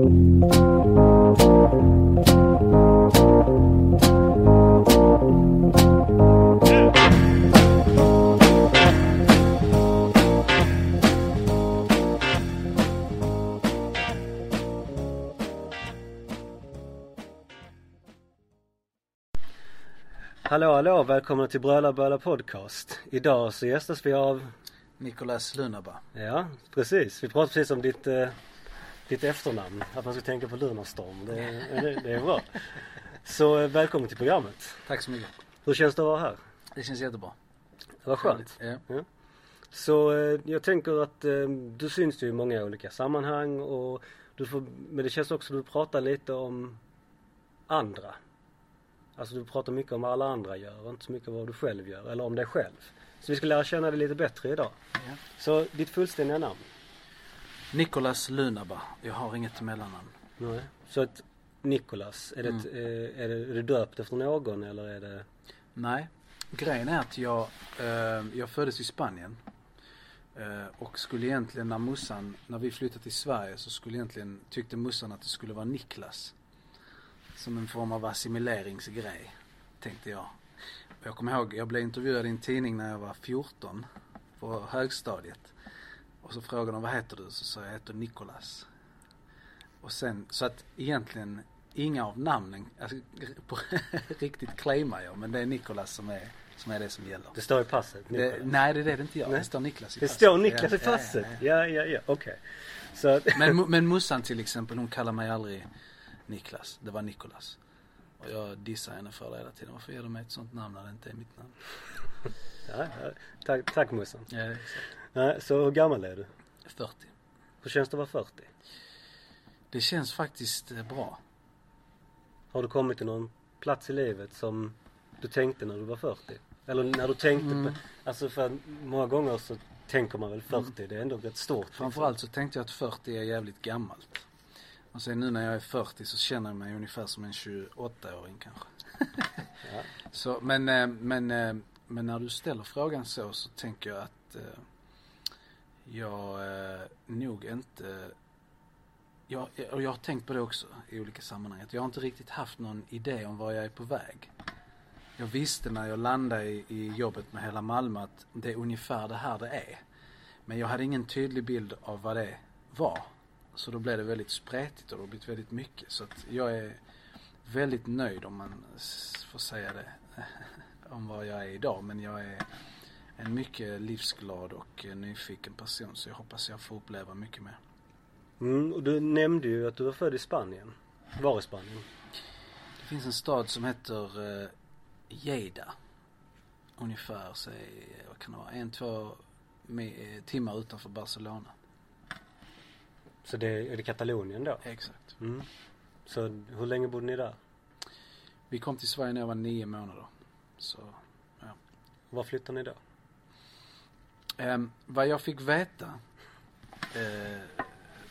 Hallå hallå, välkomna till Bröla Böla Podcast. Idag så gästas vi av, Nikolas Lunaba. ja precis, vi pratade precis om ditt, eh, ditt efternamn. Att man ska tänka på Lunarstorm. Det, det, det är bra. Så eh, välkommen till programmet. Tack så mycket. Hur känns det att vara här? Det känns jättebra. Vad skönt. Ja. Så eh, jag tänker att eh, du syns ju i många olika sammanhang och du får, men det känns också att du pratar lite om andra. Alltså du pratar mycket om vad alla andra gör och inte så mycket om vad du själv gör eller om dig själv. Så vi ska lära känna dig lite bättre idag. Ja. Så ditt fullständiga namn? Nikolas Lunaba. Jag har inget mellannamn. Nej. Så att Nikolas, är det, Mm. eh, är, det, är det döpt efter någon eller är det? Nej. Grejen är att jag, eh, jag föddes i Spanien. Eh, och skulle egentligen när mussan, när vi flyttade till Sverige så skulle egentligen, tyckte mussan att det skulle vara Niklas. Som en form av assimileringsgrej. Tänkte jag. Jag kommer ihåg, jag blev intervjuad i en tidning när jag var 14. På högstadiet. Och så frågade de vad heter du? Så sa jag, jag heter Nikolas. Och sen, så att egentligen inga av namnen, alltså, på, riktigt claimar jag. Men det är Nikolas som är, som är det som gäller. Det står i passet? Det, nej det är det det inte gör. Nej. Det står Niklas i Det passet. står Niklas i passet? ja, ja. Ja, ja, okej. Så att, Men, men mussan till exempel, hon kallar mig aldrig Niklas. Det var Nikolas. Och jag dissar henne för det hela tiden. Varför ger du mig ett sånt namn när det inte är mitt namn? ja, ja. Tack, tack morsan. Ja, exakt. Nej, så hur gammal är du? 40. Hur känns det att vara 40? Det känns faktiskt eh, bra. Har du kommit till någon plats i livet som du tänkte när du var 40? Eller när du tänkte Mm. på, alltså för många gånger så tänker man väl 40, det är ändå rätt stort. liksom. Framförallt så tänkte jag att 40 är jävligt gammalt. Och sen nu när jag är 40 så känner jag mig ungefär som en 28-åring kanske. Ja. Så, men, eh, men, eh, men när du ställer frågan så så tänker jag att jag eh, nog inte jag, och jag har tänkt på det också i olika sammanhang. Att jag har inte riktigt haft någon idé om var jag är på väg. Jag visste när jag landade i, i jobbet med hela Malmö att det är ungefär det här det är. Men jag hade ingen tydlig bild av vad det var. Så då blev det väldigt spretigt och det har blivit väldigt mycket. Så att jag är väldigt nöjd om man får säga det. om vad jag är idag. Men jag är en mycket livsglad och eh, nyfiken person. Så jag hoppas jag får uppleva mycket mer. Mm, och du nämnde ju att du var född i Spanien. Var i Spanien? Det finns en stad som heter eh, Lleida. Ungefär, säg, vad kan det vara, en, två eh, timmar utanför Barcelona. Så det är det Katalonien då? Exakt. Mm. Så hur länge bodde ni där? Vi kom till Sverige när jag var nio månader. Så, Var flyttade ni då? Eh, vad jag fick veta, eh,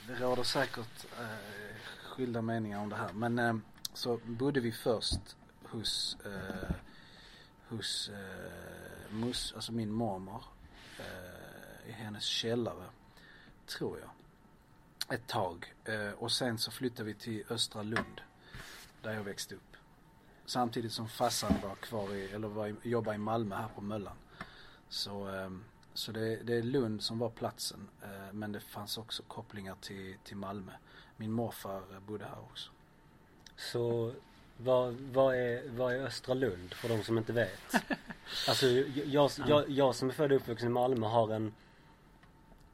det råder säkert eh, skilda meningar om det här, men eh, så bodde vi först hos, eh, hos eh, mus, alltså min mormor, eh, i hennes källare, tror jag, ett tag. Eh, och sen så flyttade vi till Östra Lund, där jag växte upp. Samtidigt som farsan var kvar i, eller var i, jobbade i Malmö här på Möllan. Så, ehm, så det, det är Lund som var platsen. eh, Men det fanns också kopplingar till, till Malmö. Min morfar eh, bodde här också. Så vad, vad, är, vad är Östra Lund för de som inte vet? Alltså jag, jag, jag, jag som är född och uppvuxen i Malmö har en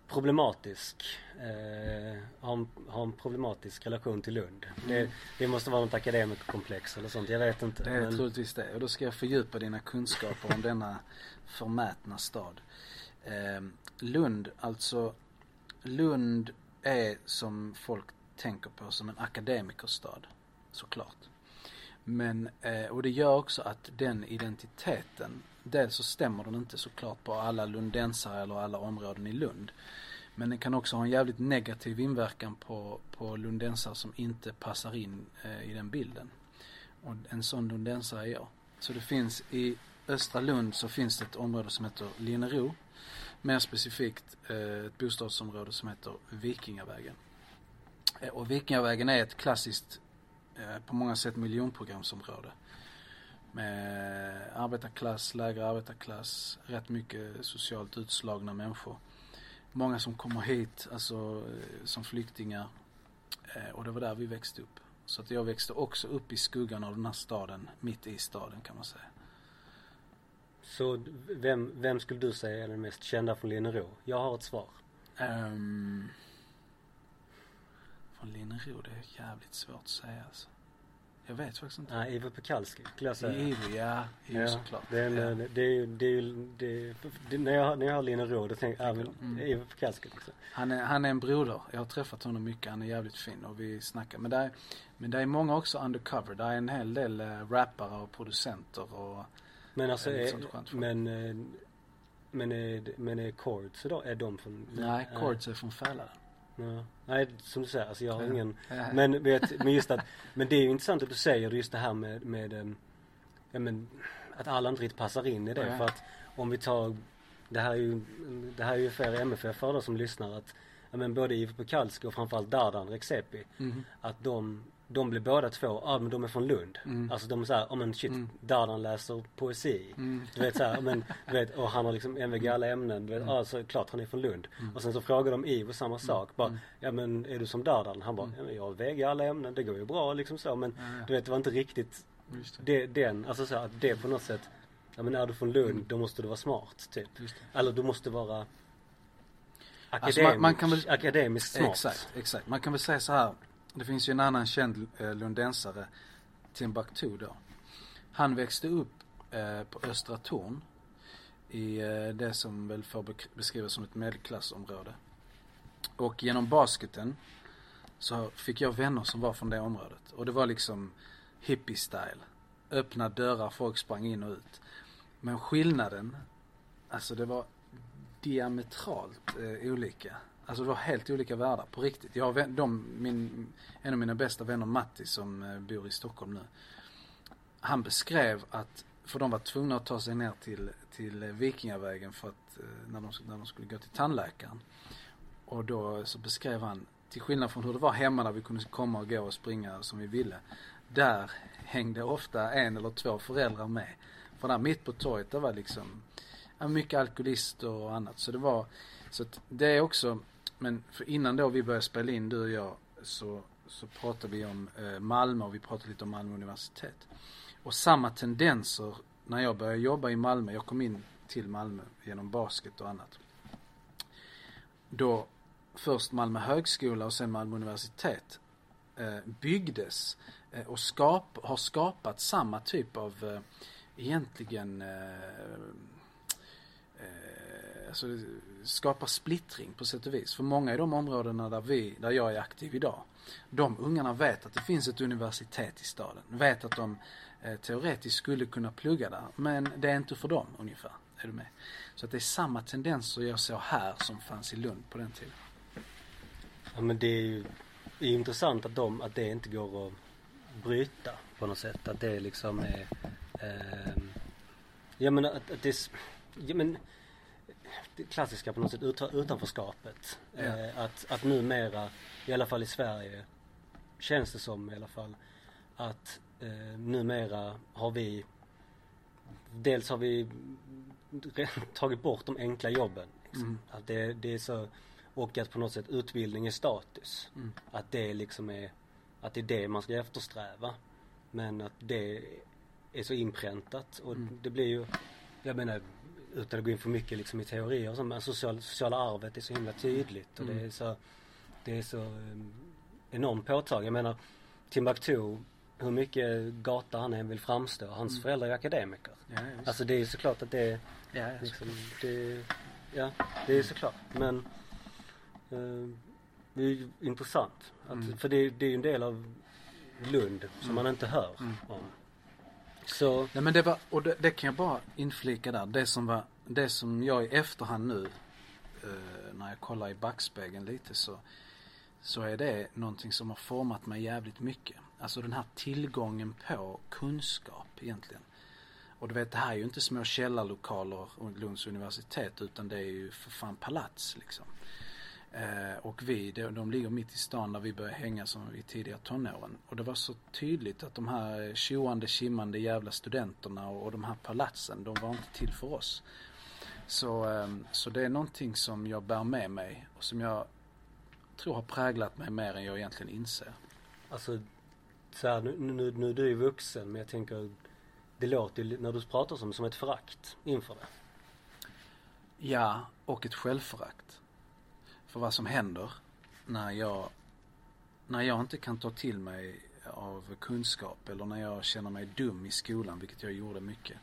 problematisk eh, har, en, har en problematisk relation till Lund. Det, det måste vara något akademikerkomplex eller sånt, jag vet inte. Det är men- troligtvis det. Och då ska jag fördjupa dina kunskaper om denna förmätna stad. Eh, Lund, alltså Lund är som folk tänker på som en akademikerstad. Såklart. Men, eh, och det gör också att den identiteten, dels så stämmer den inte såklart på alla lundensare eller alla områden i Lund. Men den kan också ha en jävligt negativ inverkan på, på lundensare som inte passar in eh, i den bilden. Och en sån lundensare är jag. Så det finns i östra Lund så finns det ett område som heter Linnero. Mer specifikt eh, ett bostadsområde som heter Vikingavägen. Eh, Och Vikingavägen är ett klassiskt, eh, på många sätt miljonprogramsområde. Med arbetarklass, lägre arbetarklass, rätt mycket socialt utslagna människor. Många som kommer hit, alltså eh, som flyktingar. Eh, Och det var där vi växte upp. Så att jag växte också upp i skuggan av den här staden, mitt i staden kan man säga. Så vem, vem skulle du säga är den mest kända från Linnero? Jag har ett svar. Um, från Linnero, det är jävligt svårt att säga alltså. Jag vet faktiskt inte. Nej, Ivo Pekalski skulle jag säga. Ivo, ja. Ivo Ja, såklart. det är, ja. det är ju, det är ju, det är, det, när jag, när jag hör Linnero då tänker jag, Mm. Ivo Pekalski liksom. han, är, han är en broder. Jag har träffat honom mycket. Han är jävligt fin och vi snackar. Men det är, men det är många också undercover. Det är en hel del äh, rappare och producenter och Men alltså, är är, men, eh, men är, men är Chords då, är de från? nej, Chords är från Fälaren. Ja. Nej, som du säger, alltså jag har Ja. ingen Ja. Men vet, men just att, men det är ju intressant att du säger just det här med, med em, ja men, att alla inte riktigt passar in i det. För att om vi tar, det här är ju, det här är ju fler MFF då som lyssnar att, ja men både Ivo Pekalski och framförallt Dardan Rexepi, Mhm. att de, de blir båda två, ja men de är från Lund. Mm. Alltså de är såhär, ja men shit, Mm. Dardan läser poesi. Mm. Du vet såhär, men du vet, och han har liksom MVG i alla ämnen. Du vet, Mm. ja så klart han är från Lund. Mm. Och sen så frågar de Ivo samma sak. Bara, Mm. ja men är du som Dardan? Han bara, Mm. ja, men jag har VG i alla ämnen, det går ju bra liksom så. Men du vet, det var inte riktigt det. det, den, alltså så att det på något sätt, ja men är du från Lund, Mm. då måste du vara smart typ. Eller du måste vara akademisk, Alltså, man- man kan väl- akademiskt smart. Exakt, exakt. Man kan väl säga så här. Det finns ju en annan känd eh, lundensare, Timbuktu då. Han växte upp eh, på Östra Torn i eh, det som väl får beskrivas som ett medelklassområde. Och genom basketen så fick jag vänner som var från det området. Och det var liksom hippie-style. Öppna dörrar, folk sprang in och ut. Men skillnaden, alltså det var diametralt eh, olika. Alltså det var helt olika världar på riktigt. Jag har de, min, en av mina bästa vänner Matti som eh, bor i Stockholm nu. Han beskrev att, för de var tvungna att ta sig ner till, till eh, Vikingavägen för att, eh, när de, när de skulle gå till tandläkaren. Och då så beskrev han, till skillnad från hur det var hemma där vi kunde komma och gå och springa som vi ville. Där hängde ofta en eller två föräldrar med. För där mitt på torget, där var liksom ja, mycket alkoholister och annat. Så det var, så att det är också, men för innan då vi började spela in, du och jag, så, så pratade vi om eh, Malmö och vi pratade lite om Malmö universitet. Och samma tendenser när jag började jobba i Malmö, jag kom in till Malmö genom basket och annat. Då först Malmö högskola och sen Malmö universitet eh, byggdes eh, och skap, har skapat samma typ av eh, egentligen eh, eh, alltså skapar splittring på sätt och vis. För många i de områdena där vi, där jag är aktiv idag, de ungarna vet att det finns ett universitet i staden. Vet att de eh, teoretiskt skulle kunna plugga där. Men det är inte för dem ungefär. Är du med? Så att det är samma tendenser jag såg här som fanns i Lund på den tiden. Ja men det är ju det är intressant att de, att det inte går att bryta på något sätt. Att det liksom är, Eh, jag menar att, att det, ja men det klassiska på något sätt ut, utanförskapet. Ja. Eh, att, att numera, i alla fall i Sverige, känns det som i alla fall, att eh, numera har vi, dels har vi tagit bort de enkla jobben. Liksom. Mm. Att det, det är så, och att på något sätt utbildning är status. Mm. Att det liksom är, att det är det man ska eftersträva. Men att det är så inpräntat och Mm. det blir ju, jag menar utan att gå in för mycket liksom i teorier och så, men social, sociala arvet är så himla tydligt och det Mm. är så, det är så um, enormt påtagligt. Jag menar Timbuktu, hur mycket gata han än vill framstå, hans Mm. föräldrar är akademiker. Ja. Alltså det är ju såklart att det ja, liksom, det, ja, det är såklart. Men eh, det är ju intressant. Att, Mm. För det, det är ju en del av Lund som Mm. man inte hör Mm. om. Så, Nej men det var, och det, det kan jag bara inflika där. Det som var, det som jag i efterhand nu, eh, när jag kollar i backspegeln lite så, så är det någonting som har format mig jävligt mycket. Alltså den här tillgången på kunskap egentligen. Och du vet det här är ju inte små källarlokaler och Lunds universitet utan det är ju för fan palats liksom. Eh, och vi, de, de ligger mitt i stan där vi började hänga som i tidiga tonåren. Och det var så tydligt att de här tjoande, kimmande jävla studenterna och, och de här palatsen, de var inte till för oss. Så, eh, så det är någonting som jag bär med mig och som jag tror har präglat mig mer än jag egentligen inser. Alltså, så här, nu, nu, nu du är vuxen men jag tänker det låter ju när du pratar som, som ett förakt inför det. Ja, och ett självförakt. För vad som händer när jag, när jag inte kan ta till mig av kunskap eller när jag känner mig dum i skolan, vilket jag gjorde mycket.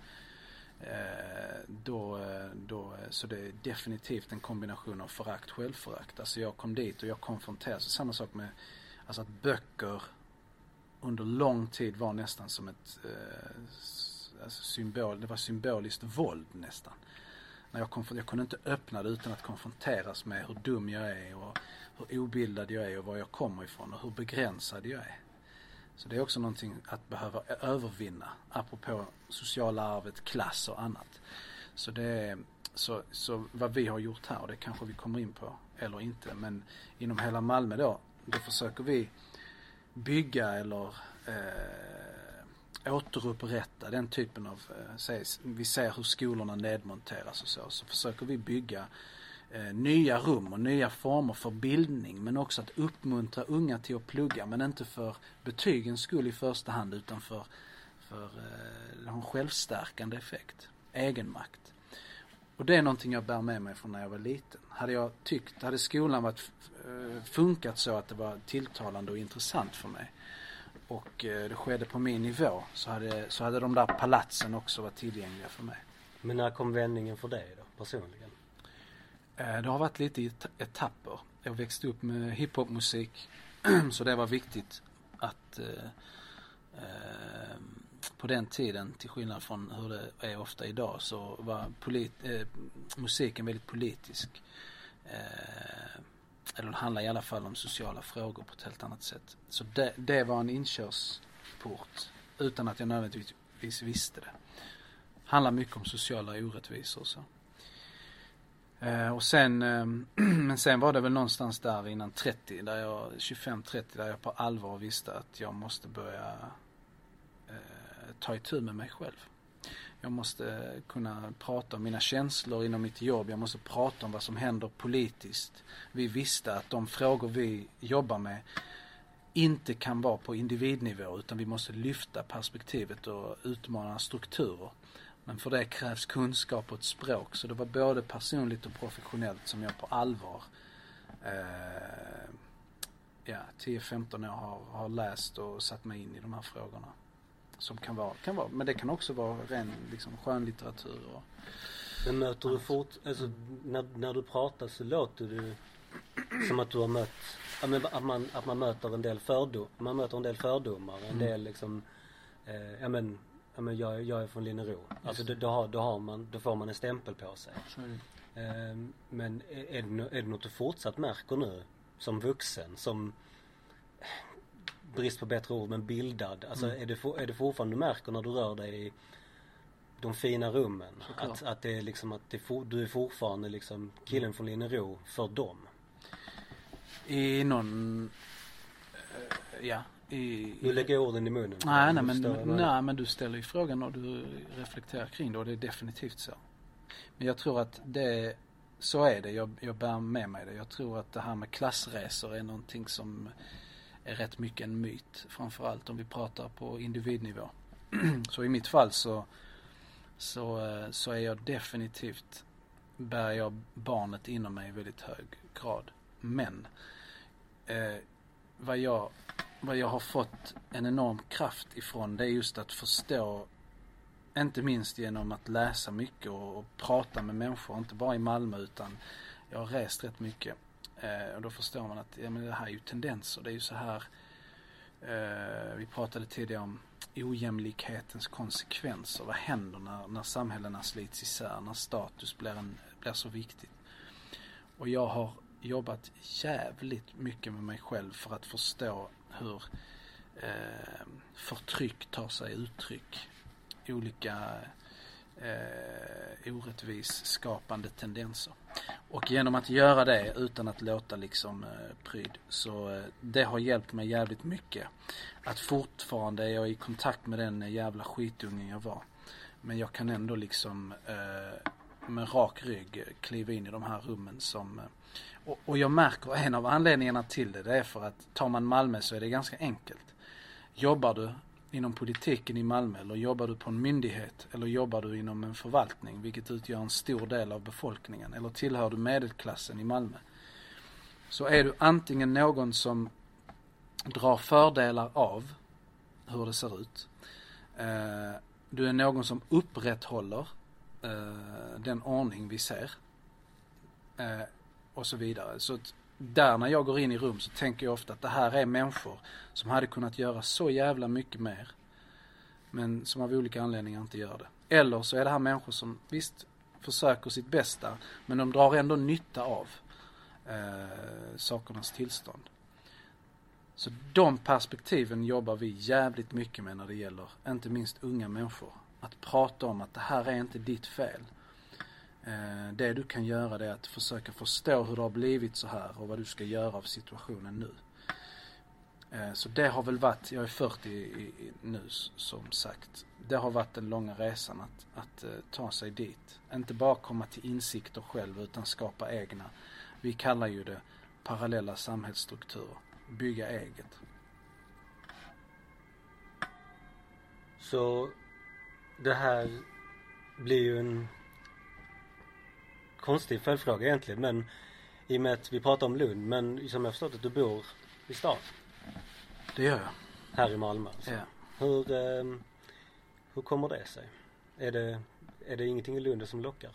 Eh, då, eh, då, eh, så det är definitivt en kombination av förakt, självförakt. Alltså jag kom dit och jag konfronterades. Samma sak med, alltså att böcker under lång tid var nästan som ett eh, alltså symbol, det var symboliskt våld nästan. När jag, konf- jag kunde inte öppna det utan att konfronteras med hur dum jag är och hur obildad jag är och var jag kommer ifrån och hur begränsad jag är. Så det är också någonting att behöva övervinna, apropå sociala arvet, klass och annat. Så det är, så, så vad vi har gjort här, och det kanske vi kommer in på eller inte, men inom hela Malmö då, då försöker vi bygga eller eh, återupprätta den typen av, eh, vi ser hur skolorna nedmonteras och så, så försöker vi bygga eh, nya rum och nya former för bildning men också att uppmuntra unga till att plugga men inte för betygens skull i första hand utan för, för eh, det har en självstärkande effekt, egenmakt. Och det är någonting jag bär med mig från när jag var liten. Hade jag tyckt, hade skolan varit, eh, funkat så att det var tilltalande och intressant för mig och eh, det skedde på min nivå så hade, så hade de där palatsen också varit tillgängliga för mig. Men när kom vändningen för dig då, personligen? Eh, det har varit lite etapper. Jag växte upp med hiphopmusik så det var viktigt att eh, på den tiden, till skillnad från hur det är ofta idag, så var polit, musiken väldigt politisk. Eh, eller det handlar i alla fall om sociala frågor på ett helt annat sätt. Så det, det var en inkörsport utan att jag nödvändigtvis visste det. Handlar mycket om sociala orättvisor och så. Eh, och sen, eh, men sen var det väl någonstans där innan 30, där jag, 25-30, där jag på allvar visste att jag måste börja eh, ta itu med mig själv. Jag måste kunna prata om mina känslor inom mitt jobb. Jag måste prata om vad som händer politiskt. Vi visste att de frågor vi jobbar med inte kan vara på individnivå utan vi måste lyfta perspektivet och utmana strukturer. Men för det krävs kunskap och ett språk. Så det var både personligt och professionellt som jag på allvar eh, ja, 10-15 år har, har läst och satt mig in i de här frågorna. Som kan vara, kan vara men det kan också vara ren liksom, skönlitteratur och Men möter du fort, alltså när, när du pratar så låter du som att du har mött, att man, att man möter en del fördomar, man möter en del fördomar, en mm. del liksom, eh, ja men ja men jag, jag är från Linnero. Alltså då, då, har, då har man, då får man en stämpel på sig. Eh, men är, är, det, är det något du fortsatt märker nu som vuxen som brist på bättre ord men bildad. Alltså mm. är, det for, är det fortfarande du märker när du rör dig i de fina rummen? Att, att det är liksom att det for, du är fortfarande liksom killen mm. från Linnero för dem? I någon, uh, ja, i, du lägger orden i munnen. Nej, nej men, nej men du ställer ju frågan och du reflekterar kring det och det är definitivt så. Men jag tror att det, så är det. Jag, jag bär med mig det. Jag tror att det här med klassresor är någonting som är rätt mycket en myt. Framförallt om vi pratar på individnivå. så i mitt fall så, så, eh, så är jag definitivt, bär jag barnet inom mig i väldigt hög grad. Men eh, vad jag vad jag har fått en enorm kraft ifrån det är just att förstå inte minst genom att läsa mycket och, och prata med människor, inte bara i Malmö utan jag har rest rätt mycket. Eh, och då förstår man att ja, men det här är ju tendenser. Det är ju så här eh, vi pratade tidigare om ojämlikhetens konsekvenser. Vad händer när, när samhällena slits isär, när status blir, en, blir så viktigt. Och jag har jobbat jävligt mycket med mig själv för att förstå hur eh, förtryck tar sig uttryck. Olika eh, orättvis skapande tendenser. Och genom att göra det utan att låta liksom eh, pryd så eh, det har hjälpt mig jävligt mycket. Att fortfarande är jag i kontakt med den jävla skitungen jag var. Men jag kan ändå liksom eh, med rak rygg kliva in i de här rummen som eh, och, och jag märker en av anledningarna till det, det är för att tar man Malmö så är det ganska enkelt. Jobbar du inom politiken i Malmö eller jobbar du på en myndighet eller jobbar du inom en förvaltning vilket utgör en stor del av befolkningen eller tillhör du medelklassen i Malmö. Så är du antingen någon som drar fördelar av hur det ser ut. Eh, du är någon som upprätthåller eh, den ordning vi ser. Eh, och så vidare. Så där när jag går in i rum så tänker jag ofta att det här är människor som hade kunnat göra så jävla mycket mer. Men som av olika anledningar inte gör det. Eller så är det här människor som visst försöker sitt bästa men de drar ändå nytta av eh, sakernas tillstånd. Så de perspektiven jobbar vi jävligt mycket med när det gäller, inte minst unga människor. Att prata om att det här är inte ditt fel. Eh, det du kan göra det är att försöka förstå hur det har blivit så här och vad du ska göra av situationen nu. Eh, så det har väl varit, jag är 40 nu som sagt. Det har varit den långa resan att, att eh, ta sig dit. Inte bara komma till insikter själv utan skapa egna. Vi kallar ju det parallella samhällsstrukturer. Bygga eget. Så det här blir ju en konstig följdfråga egentligen men i och med att vi pratar om Lund men som jag förstått att du bor i stan. Det gör jag. Här i Malmö alltså. Ja. Hur, eh, hur kommer det sig? Är det, är det ingenting i Lund som lockar?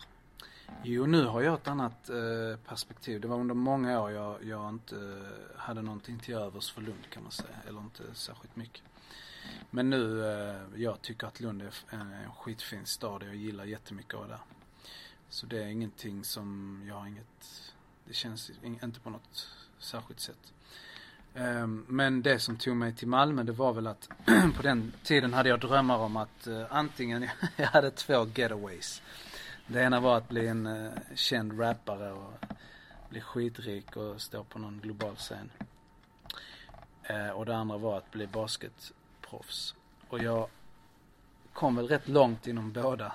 Jo, nu har jag ett annat eh, perspektiv. Det var under många år jag, jag inte eh, hade någonting till övers för Lund kan man säga. Eller inte särskilt mycket. Men nu, eh, jag tycker att Lund är en, en skitfin stad och jag gillar jättemycket av det. Så det är ingenting som, jag har inget, det känns inte på något särskilt sätt. Ehm, men det som tog mig till Malmö det var väl att på den tiden hade jag drömmar om att eh, antingen, jag hade två getaways. Det ena var att bli en eh, känd rappare och bli skitrik och stå på någon global scen. Eh, och det andra var att bli basketproffs. Och jag kom väl rätt långt inom båda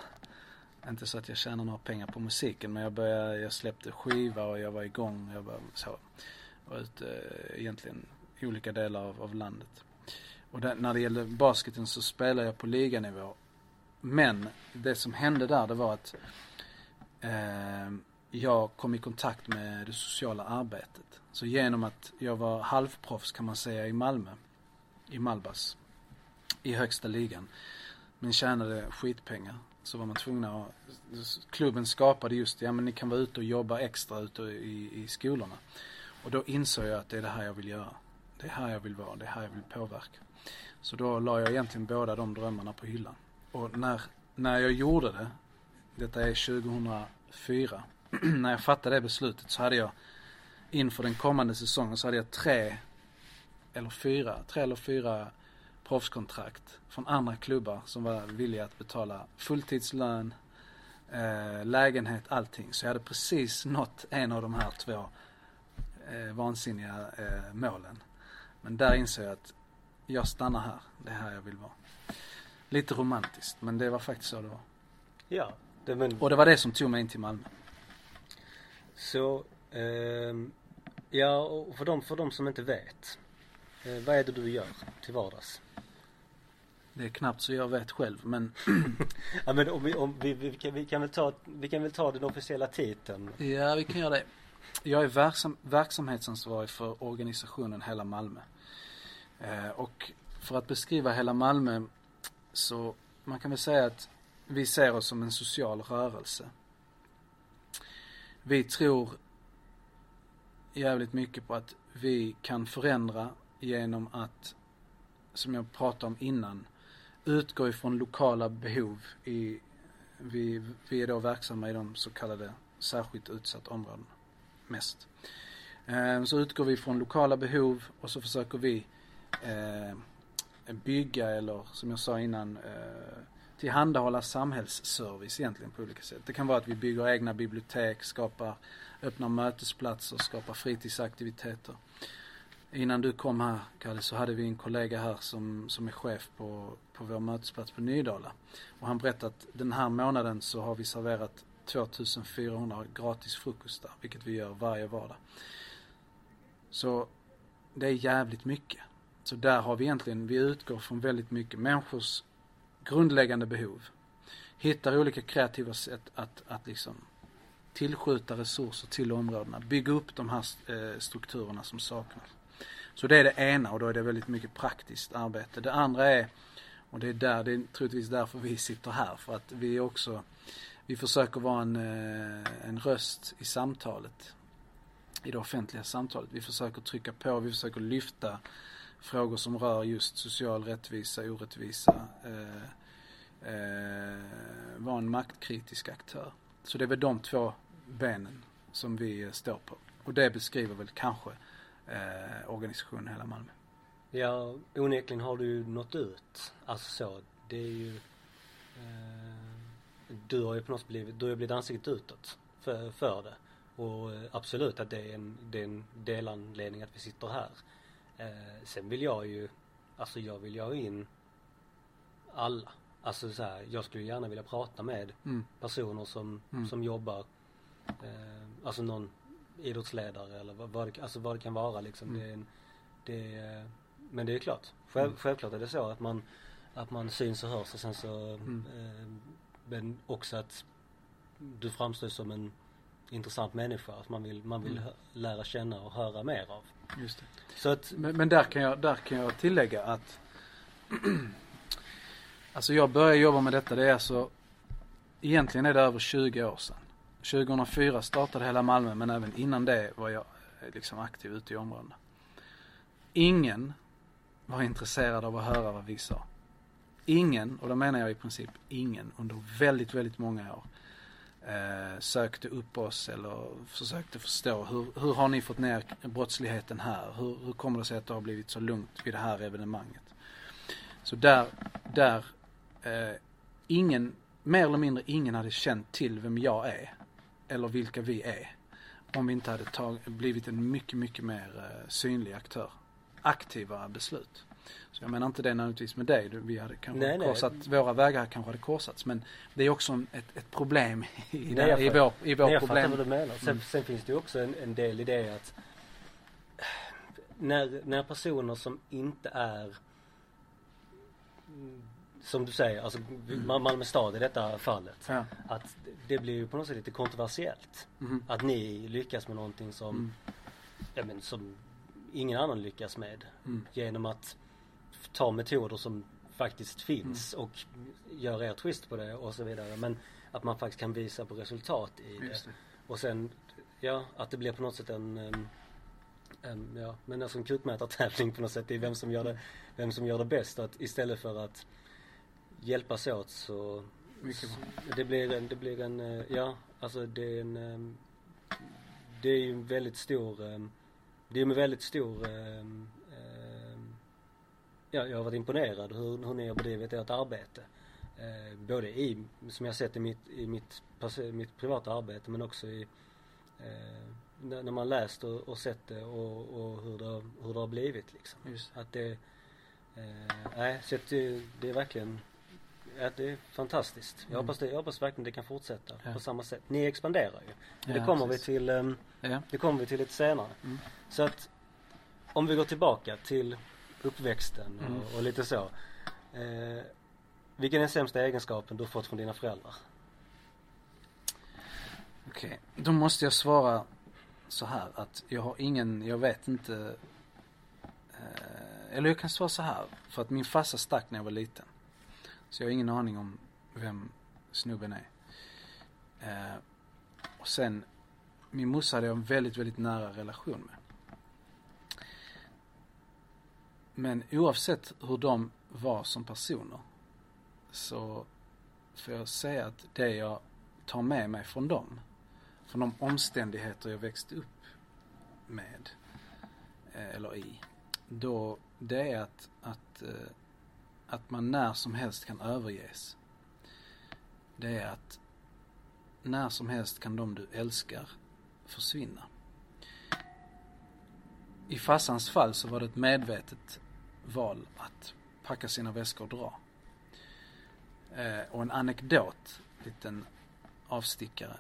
inte så att jag tjänar några pengar på musiken men jag började, jag släppte skiva och jag var igång. Jag var så, var ute eh, egentligen i olika delar av, av landet. Och där, när det gällde basketen så spelade jag på liganivå. Men det som hände där det var att eh, jag kom i kontakt med det sociala arbetet. Så genom att jag var halvproffs kan man säga i Malmö, i Malbas, i högsta ligan. Men tjänade skitpengar så var man tvungna att, klubben skapade just ja men ni kan vara ute och jobba extra ute i, i skolorna. Och då insåg jag att det är det här jag vill göra. Det är här jag vill vara, det är här jag vill påverka. Så då la jag egentligen båda de drömmarna på hyllan. Och när, när jag gjorde det, detta är 2004, när jag fattade det beslutet så hade jag inför den kommande säsongen så hade jag tre eller fyra, tre eller fyra proffskontrakt från andra klubbar som var villiga att betala fulltidslön, eh, lägenhet, allting. Så jag hade precis nått en av de här två eh, vansinniga eh, målen. Men där insåg jag att jag stannar här, det är här jag vill vara. Lite romantiskt, men det var faktiskt så det var. Ja. Det, men... Och det var det som tog mig in till Malmö. Så, eh, ja och för de, för de som inte vet. Eh, vad är det du gör till vardags? Det är knappt så jag vet själv men Ja men om vi, om vi, vi, kan, vi, kan väl ta, vi kan väl ta den officiella titeln Ja vi kan göra det. Jag är verksam, verksamhetsansvarig för organisationen Hela Malmö. Eh, och för att beskriva Hela Malmö så man kan väl säga att vi ser oss som en social rörelse. Vi tror jävligt mycket på att vi kan förändra genom att, som jag pratade om innan, utgår ifrån lokala behov i, vi, vi är då verksamma i de så kallade särskilt utsatta områdena mest. Eh, så utgår vi från lokala behov och så försöker vi eh, bygga eller som jag sa innan eh, tillhandahålla samhällsservice egentligen på olika sätt. Det kan vara att vi bygger egna bibliotek, skapar, öppna mötesplatser, skapar fritidsaktiviteter. Innan du kom här Kalle så hade vi en kollega här som, som är chef på, på vår mötesplats på Nydala. Och han berättade att den här månaden så har vi serverat 2400 gratis frukostar, vilket vi gör varje vardag. Så det är jävligt mycket. Så där har vi egentligen, vi utgår från väldigt mycket människors grundläggande behov. Hittar olika kreativa sätt att, att liksom tillskjuta resurser till områdena. Bygga upp de här eh, strukturerna som saknas. Så det är det ena och då är det väldigt mycket praktiskt arbete. Det andra är, och det är där, det är troligtvis därför vi sitter här, för att vi också, vi försöker vara en, eh, en röst i samtalet. I det offentliga samtalet. Vi försöker trycka på, vi försöker lyfta frågor som rör just social rättvisa, orättvisa. Eh, eh, vara en maktkritisk aktör. Så det är väl de två benen som vi eh, står på. Och det beskriver väl kanske eh, organisationen Hela Malmö. Ja, onekligen har du ju nått ut. Alltså så, det är ju eh, Du har ju på något sätt blivit, du har blivit ansiktet utåt för, för det. Och eh, absolut att det är en, det är en delanledning att vi sitter här. Eh, sen vill jag ju, alltså jag vill ju ha in alla. Alltså så här, jag skulle gärna vilja prata med Mm. personer som, Mm. som jobbar, eh, alltså någon idrottsledare eller vad, det, alltså vad det kan vara liksom. Mm. Det är en, det är, men det är klart, själv, Mm. självklart är det så att man, att man syns och hörs och sen så, Mm. eh, men också att du framstår som en intressant människa, att man vill, man vill Mm. lära känna och höra mer av. Just det. Så att, Men, men där, kan jag, där kan jag tillägga att Alltså jag började jobba med detta, det är alltså Egentligen är det över 20 år sedan. 2004 startade hela Malmö men även innan det var jag eh, liksom aktiv ute i områdena. Ingen var intresserad av att höra vad vi sa. Ingen, och då menar jag i princip ingen, under väldigt, väldigt många år eh, sökte upp oss eller försökte förstå hur, hur har ni fått ner brottsligheten här? Hur, hur kommer det sig att det har blivit så lugnt vid det här evenemanget? Så där, där eh, ingen, mer eller mindre ingen hade känt till vem jag är eller vilka vi är om vi inte hade tag, blivit en mycket, mycket mer eh, synlig aktör. Aktiva beslut. Så jag menar inte det nödvändigtvis med dig. Vi hade kanske Nej, nej. korsat, våra vägar kanske hade korsats. Men det är också ett, ett problem i, Nej, jag i vår, i vår Nej, jag problem. fattar vad du menar. Sen, Mm. sen finns det ju också en, en del i det att när, när personer som inte är som du säger, alltså Mal- Malmö stad i detta fallet. Ja. Att det blir ju på något sätt lite kontroversiellt. Mhm. Att ni lyckas med någonting som, Mm. ja men som ingen annan lyckas med. Mm. Genom att ta metoder som faktiskt finns och göra er twist på det och så vidare. Men att man faktiskt kan visa på resultat i det. Det. Och sen, ja, att det blir på något sätt en, en ja, men alltså en krukmätartävling på något sätt i vem som gör det, vem som gör det bäst. Att istället för att hjälpas åt så, Mycket bra. det blir en, det blir en, eh, ja, alltså det är en, em, det är ju en väldigt stor, em, det är med väldigt stor, em, ja, jag har varit imponerad hur, hur ni har bedrivit ert arbete. Eh, både i, som jag sett i mitt, i mitt, mitt privata arbete men också i eh, när, man läst och, och sett det och, och hur, det, hur det har blivit liksom. Just Att det, eh, nej så att det, det är verkligen, ja, det är fantastiskt. Jag Mm. hoppas det, jag hoppas verkligen det kan fortsätta Ja. på samma sätt. Ni expanderar ju. Men Ja, det kommer precis. vi till, ehm, Ja. det kommer vi till lite senare. Mm. Så att om vi går tillbaka till uppväxten och, Mm. och lite så. Eh, vilken är den sämsta egenskapen du har fått från dina föräldrar? Okej, då måste jag svara så här att jag har ingen, jag vet inte eh, Eller jag kan svara så här för att min farsa stack när jag var liten. Så jag har ingen aning om vem snubben är. Eh, och sen min morsa hade jag en väldigt, väldigt nära relation med. Men oavsett hur de var som personer så får jag säga att det jag tar med mig från dem, från de omständigheter jag växte upp med, eh, eller i, då det är att, att, eh, att man när som helst kan överges. Det är att när som helst kan de du älskar försvinna. I farsans fall så var det ett medvetet val att packa sina väskor och dra. Eh, och en anekdot, liten avstickare.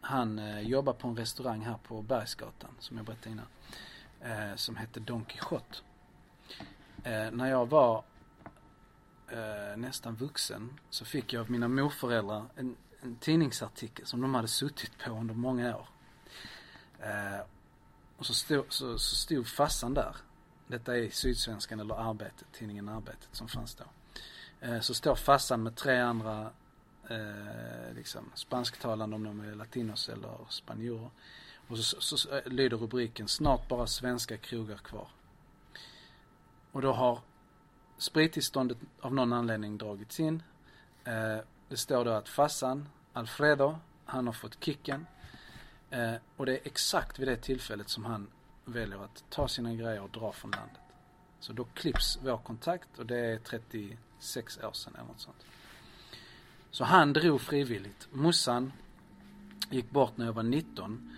Han eh, jobbar på en restaurang här på Bergsgatan, som jag berättade innan. Eh, som hette Don Quijote. Eh, när jag var eh, nästan vuxen så fick jag av mina morföräldrar en, en tidningsartikel som de hade suttit på under många år. Eh, och så stod, så, så stod fassan där. Detta är Sydsvenskan eller Arbetet, tidningen Arbetet som fanns då. Eh, så står fassan med tre andra eh, liksom spansktalande om de är latinos eller spanjorer. Och så, så, så eh, lyder rubriken Snart bara svenska krogar kvar. Och då har sprittillståndet av någon anledning dragits in. Eh, det står då att fassan, Alfredo, han har fått kicken. Eh, och det är exakt vid det tillfället som han väljer att ta sina grejer och dra från landet. Så då klipps vår kontakt och det är 36 år sedan eller något sånt. Så han drog frivilligt. Mussan gick bort när jag var 19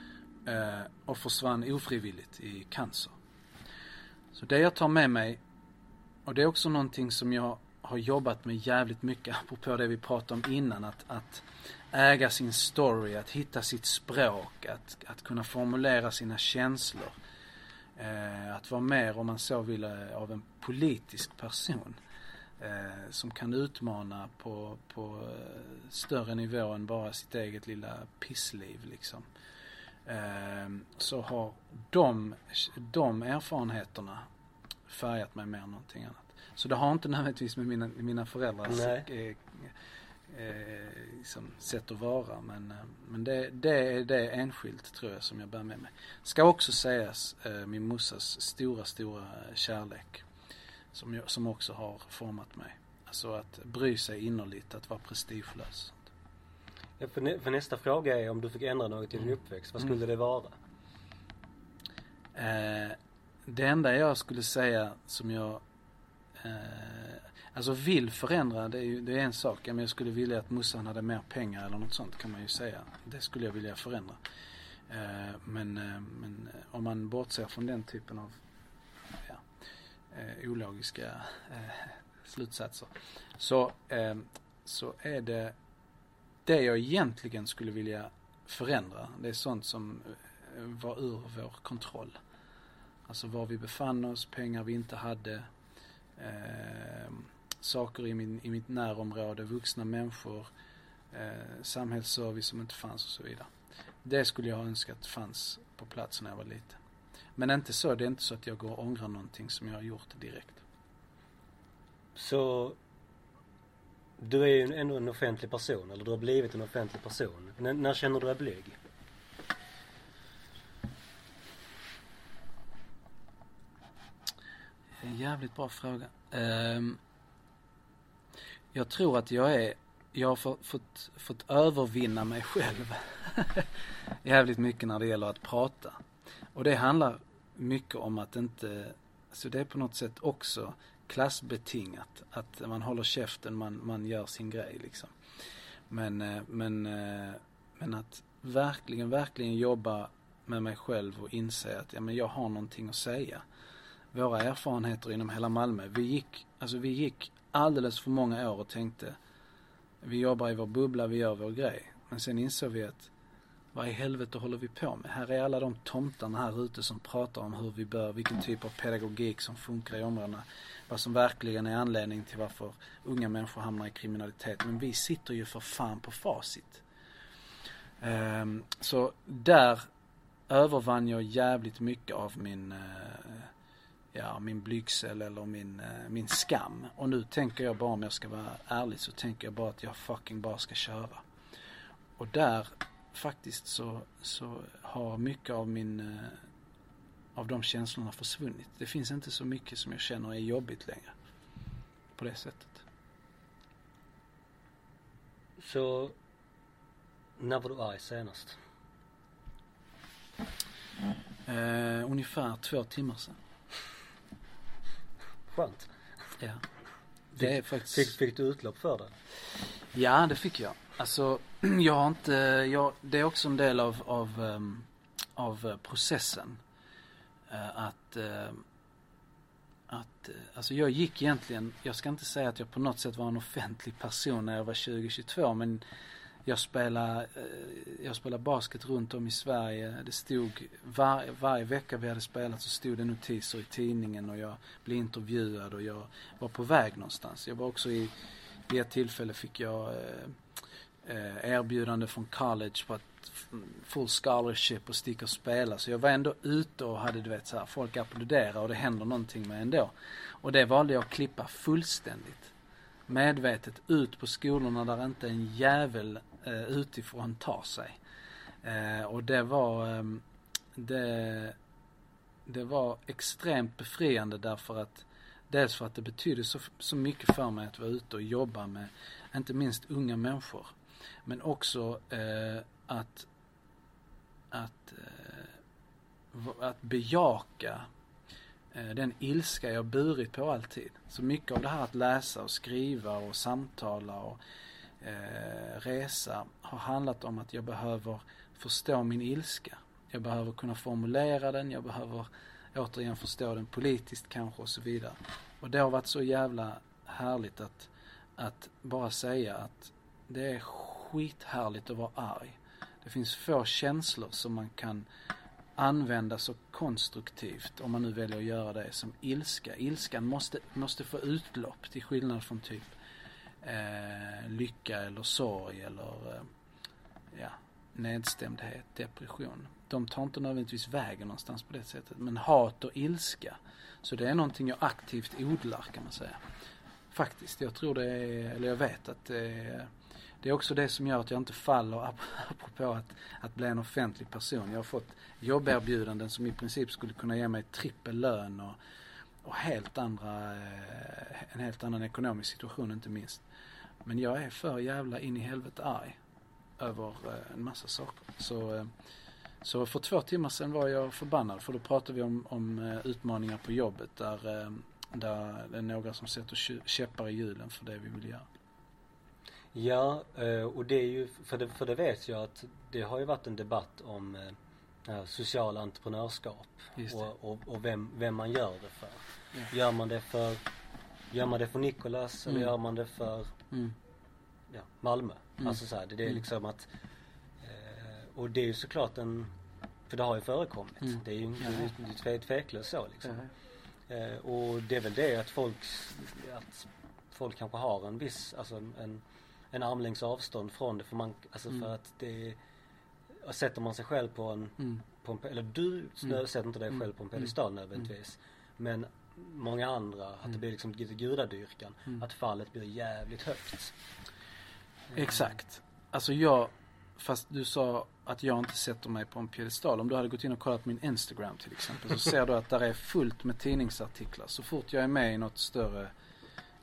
eh, och försvann ofrivilligt i cancer. Så det jag tar med mig, och det är också någonting som jag har jobbat med jävligt mycket, apropå det vi pratade om innan, att, att äga sin story, att hitta sitt språk, att, att kunna formulera sina känslor. Eh, att vara mer, om man så vill, eh, av en politisk person. Eh, som kan utmana på, på eh, större nivå än bara sitt eget lilla pissliv liksom. Eh, så har de, de erfarenheterna färgat mig mer än någonting annat. Så det har inte nödvändigtvis med mina, mina föräldrars eh, eh, liksom sätt att vara. Men, eh, men det, det är det enskilt tror jag som jag bär med mig. Ska också sägas eh, min mossas stora, stora kärlek. Som, jag, som också har format mig. Alltså att bry sig innerligt, att vara prestigelös. Ja, för, nä, för, nästa fråga är om du fick ändra något i din mm. uppväxt. Vad skulle mm. det vara? Det enda jag skulle säga som jag eh, Alltså vill förändra, det är ju det är en sak. Men jag skulle vilja att Mussan hade mer pengar eller något sånt kan man ju säga. Det skulle jag vilja förändra. Eh, men, eh, men eh, om man bortser från den typen av ja, eh, ologiska eh, slutsatser. Så, eh, så är det det jag egentligen skulle vilja förändra. Det är sånt som eh, var ur vår kontroll. Alltså var vi befann oss, pengar vi inte hade. Eh, saker i, min, i mitt närområde, vuxna människor, eh, samhällsservice som inte fanns och så vidare. Det skulle jag ha önskat fanns på plats när jag var liten. Men inte så, det är inte så att jag går och ångrar någonting som jag har gjort direkt. Så du är ju ändå en offentlig person, eller du har blivit en offentlig person. N när känner du dig blyg? En jävligt bra fråga. Um, jag tror att jag är, jag har fått, fått, fått övervinna mig själv jävligt mycket när det gäller att prata. Och det handlar mycket om att inte, alltså det är på något sätt också klassbetingat. Att man håller käften, man, man gör sin grej liksom. Men, eh, men, eh, men att verkligen, verkligen jobba med mig själv och inse att ja, men jag har någonting att säga. Våra erfarenheter inom hela Malmö, vi gick, alltså vi gick alldeles för många år och tänkte vi jobbar i vår bubbla, vi gör vår grej. Men sen insåg vi att vad i helvete håller vi på med? Här är alla de tomtarna här ute som pratar om hur vi bör, vilken typ av pedagogik som funkar i områdena. Vad som verkligen är anledning till varför unga människor hamnar i kriminalitet. Men vi sitter ju för fan på facit. Um, så där övervann jag jävligt mycket av min uh, ja, min blygsel eller min, uh, min skam. Och nu tänker jag bara om jag ska vara ärlig så tänker jag bara att jag fucking bara ska köra. Och där faktiskt så, så har mycket av min uh, av de känslorna försvunnit. Det finns inte så mycket som jag känner är jobbigt längre. På det sättet. Så när var du arg senast? Uh, ungefär två timmar sedan. Skönt. Ja. Det är faktiskt... Fick, fick du utlopp för det? Ja, det fick jag. Alltså, jag har inte, jag, det är också en del av, av, um, av uh, processen. Uh, att, uh, att, alltså jag gick egentligen, jag ska inte säga att jag på något sätt var en offentlig person när jag var 20-22 men jag spelade, eh, jag spelade basket runt om i Sverige. Det stod var, varje vecka vi hade spelat så stod det notiser i tidningen och jag blev intervjuad och jag var på väg någonstans. Jag var också i, vid ett tillfälle fick jag eh, eh erbjudande från college på att full scholarship och sticka och spela. Så jag var ändå ute och hade du vet så här, folk applåderar och det händer någonting med ändå. Och det valde jag att klippa fullständigt. Medvetet ut på skolorna där inte en jävel eh, utifrån tar sig. Eh, och det var eh, det, det var extremt befriande därför att dels för att det betydde så, så mycket för mig att vara ute och jobba med inte minst unga människor. Men också eh, att, att, eh, att bejaka eh, den ilska jag burit på alltid. Så mycket av det här att läsa och skriva och samtala och eh, resa har handlat om att jag behöver förstå min ilska. Jag behöver kunna formulera den, jag behöver återigen förstå den politiskt kanske och så vidare. Och det har varit så jävla härligt att, att bara säga att det är skithärligt att vara arg. Det finns få känslor som man kan använda så konstruktivt, om man nu väljer att göra det, som ilska. Ilskan måste, måste få utlopp till skillnad från typ eh, lycka eller sorg eller eh, ja, nedstämdhet, depression. De tar inte nödvändigtvis vägen någonstans på det sättet. Men hat och ilska, så det är någonting jag aktivt odlar kan man säga. Faktiskt, jag tror det är, eller jag vet att det är det är också det som gör att jag inte faller apropå att, att bli en offentlig person. Jag har fått jobberbjudanden som i princip skulle kunna ge mig trippel lön och, och helt andra, eh, en helt annan ekonomisk situation inte minst. Men jag är för jävla in i helvete arg över eh, en massa saker. Så, eh, så för två timmar sedan var jag förbannad för då pratade vi om, om utmaningar på jobbet där, där det är några som sätter käppar i hjulen för det vi vill göra. Ja, eh, och det är ju, för det, för det vet jag att det har ju varit en debatt om eh, social entreprenörskap och, och, och, vem, vem man gör det för. Ja. Gör man det för, gör man det för Nikolas mm. eller gör man det för mm. ja, Malmö? Mm. Alltså så här, det, det är mm. liksom att eh, och det är ju såklart en, för det har ju förekommit. Mm. Det är ju det är tveklöst så liksom. Ja. och det är väl det att folk, att folk kanske har en viss, alltså en en armlängds avstånd från det för man, alltså mm. för att det Sätter man sig själv på en, mm. på en eller du mm. sätter inte dig själv på en mm. pedestal mm. nödvändigtvis. Men många andra, att det mm. blir liksom gudadyrkan. Att fallet blir jävligt högt. Exakt. Alltså jag, fast du sa att jag inte sätter mig på en piedestal. Om du hade gått in och kollat min Instagram till exempel så ser du att där är fullt med tidningsartiklar. Så fort jag är med i något större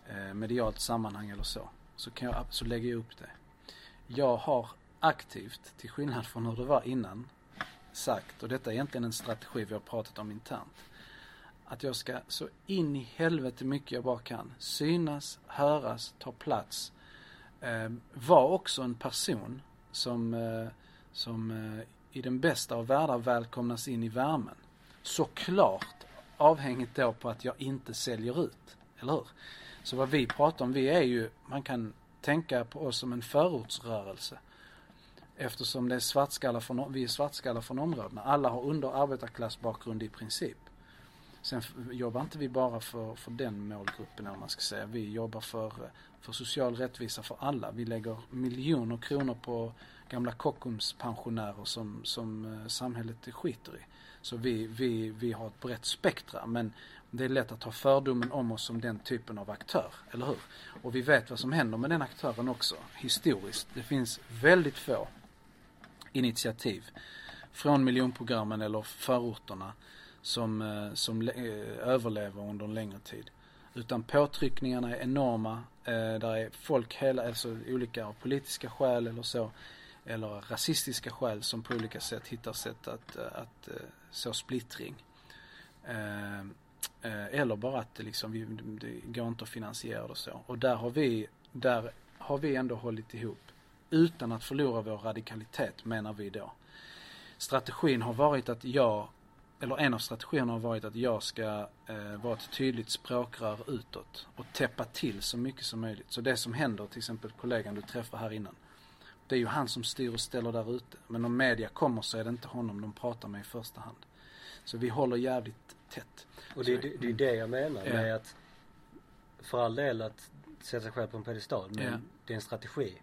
eh, medialt sammanhang eller så så, kan jag, så lägger jag upp det. Jag har aktivt, till skillnad från hur det var innan, sagt, och detta är egentligen en strategi vi har pratat om internt, att jag ska så in i helvete mycket jag bara kan synas, höras, ta plats. Eh, var också en person som, eh, som eh, i den bästa av världar välkomnas in i värmen. Såklart avhängigt då på att jag inte säljer ut, eller hur? Så vad vi pratar om, vi är ju, man kan tänka på oss som en förortsrörelse. Eftersom det är svartskallar från, vi är svartskallar från områdena. Alla har under arbetarklassbakgrund i princip. Sen jobbar inte vi bara för, för den målgruppen eller man ska säga. Vi jobbar för, för social rättvisa för alla. Vi lägger miljoner kronor på gamla Kockums pensionärer som, som eh, samhället skiter i. Så vi, vi, vi har ett brett spektra men det är lätt att ha fördomen om oss som den typen av aktör, eller hur? Och vi vet vad som händer med den aktören också, historiskt. Det finns väldigt få initiativ från miljonprogrammen eller förorterna som, eh, som eh, överlever under en längre tid. Utan påtryckningarna är enorma. Eh, där är folk hela, alltså olika av politiska skäl eller så, eller rasistiska skäl som på olika sätt hittar sätt att, att så splittring. Eller bara att det liksom, det går inte att finansiera det så. Och där har vi, där har vi ändå hållit ihop. Utan att förlora vår radikalitet menar vi då. Strategin har varit att jag, eller en av strategierna har varit att jag ska eh, vara ett tydligt språkrör utåt och täppa till så mycket som möjligt. Så det som händer, till exempel kollegan du träffar här innan. Det är ju han som styr och ställer där ute. Men om media kommer så är det inte honom de pratar med i första hand. Så vi håller jävligt tätt. Och det, det, det är det jag menar med att för all del att sätta sig själv på en pedestal men Ja. det är en strategi.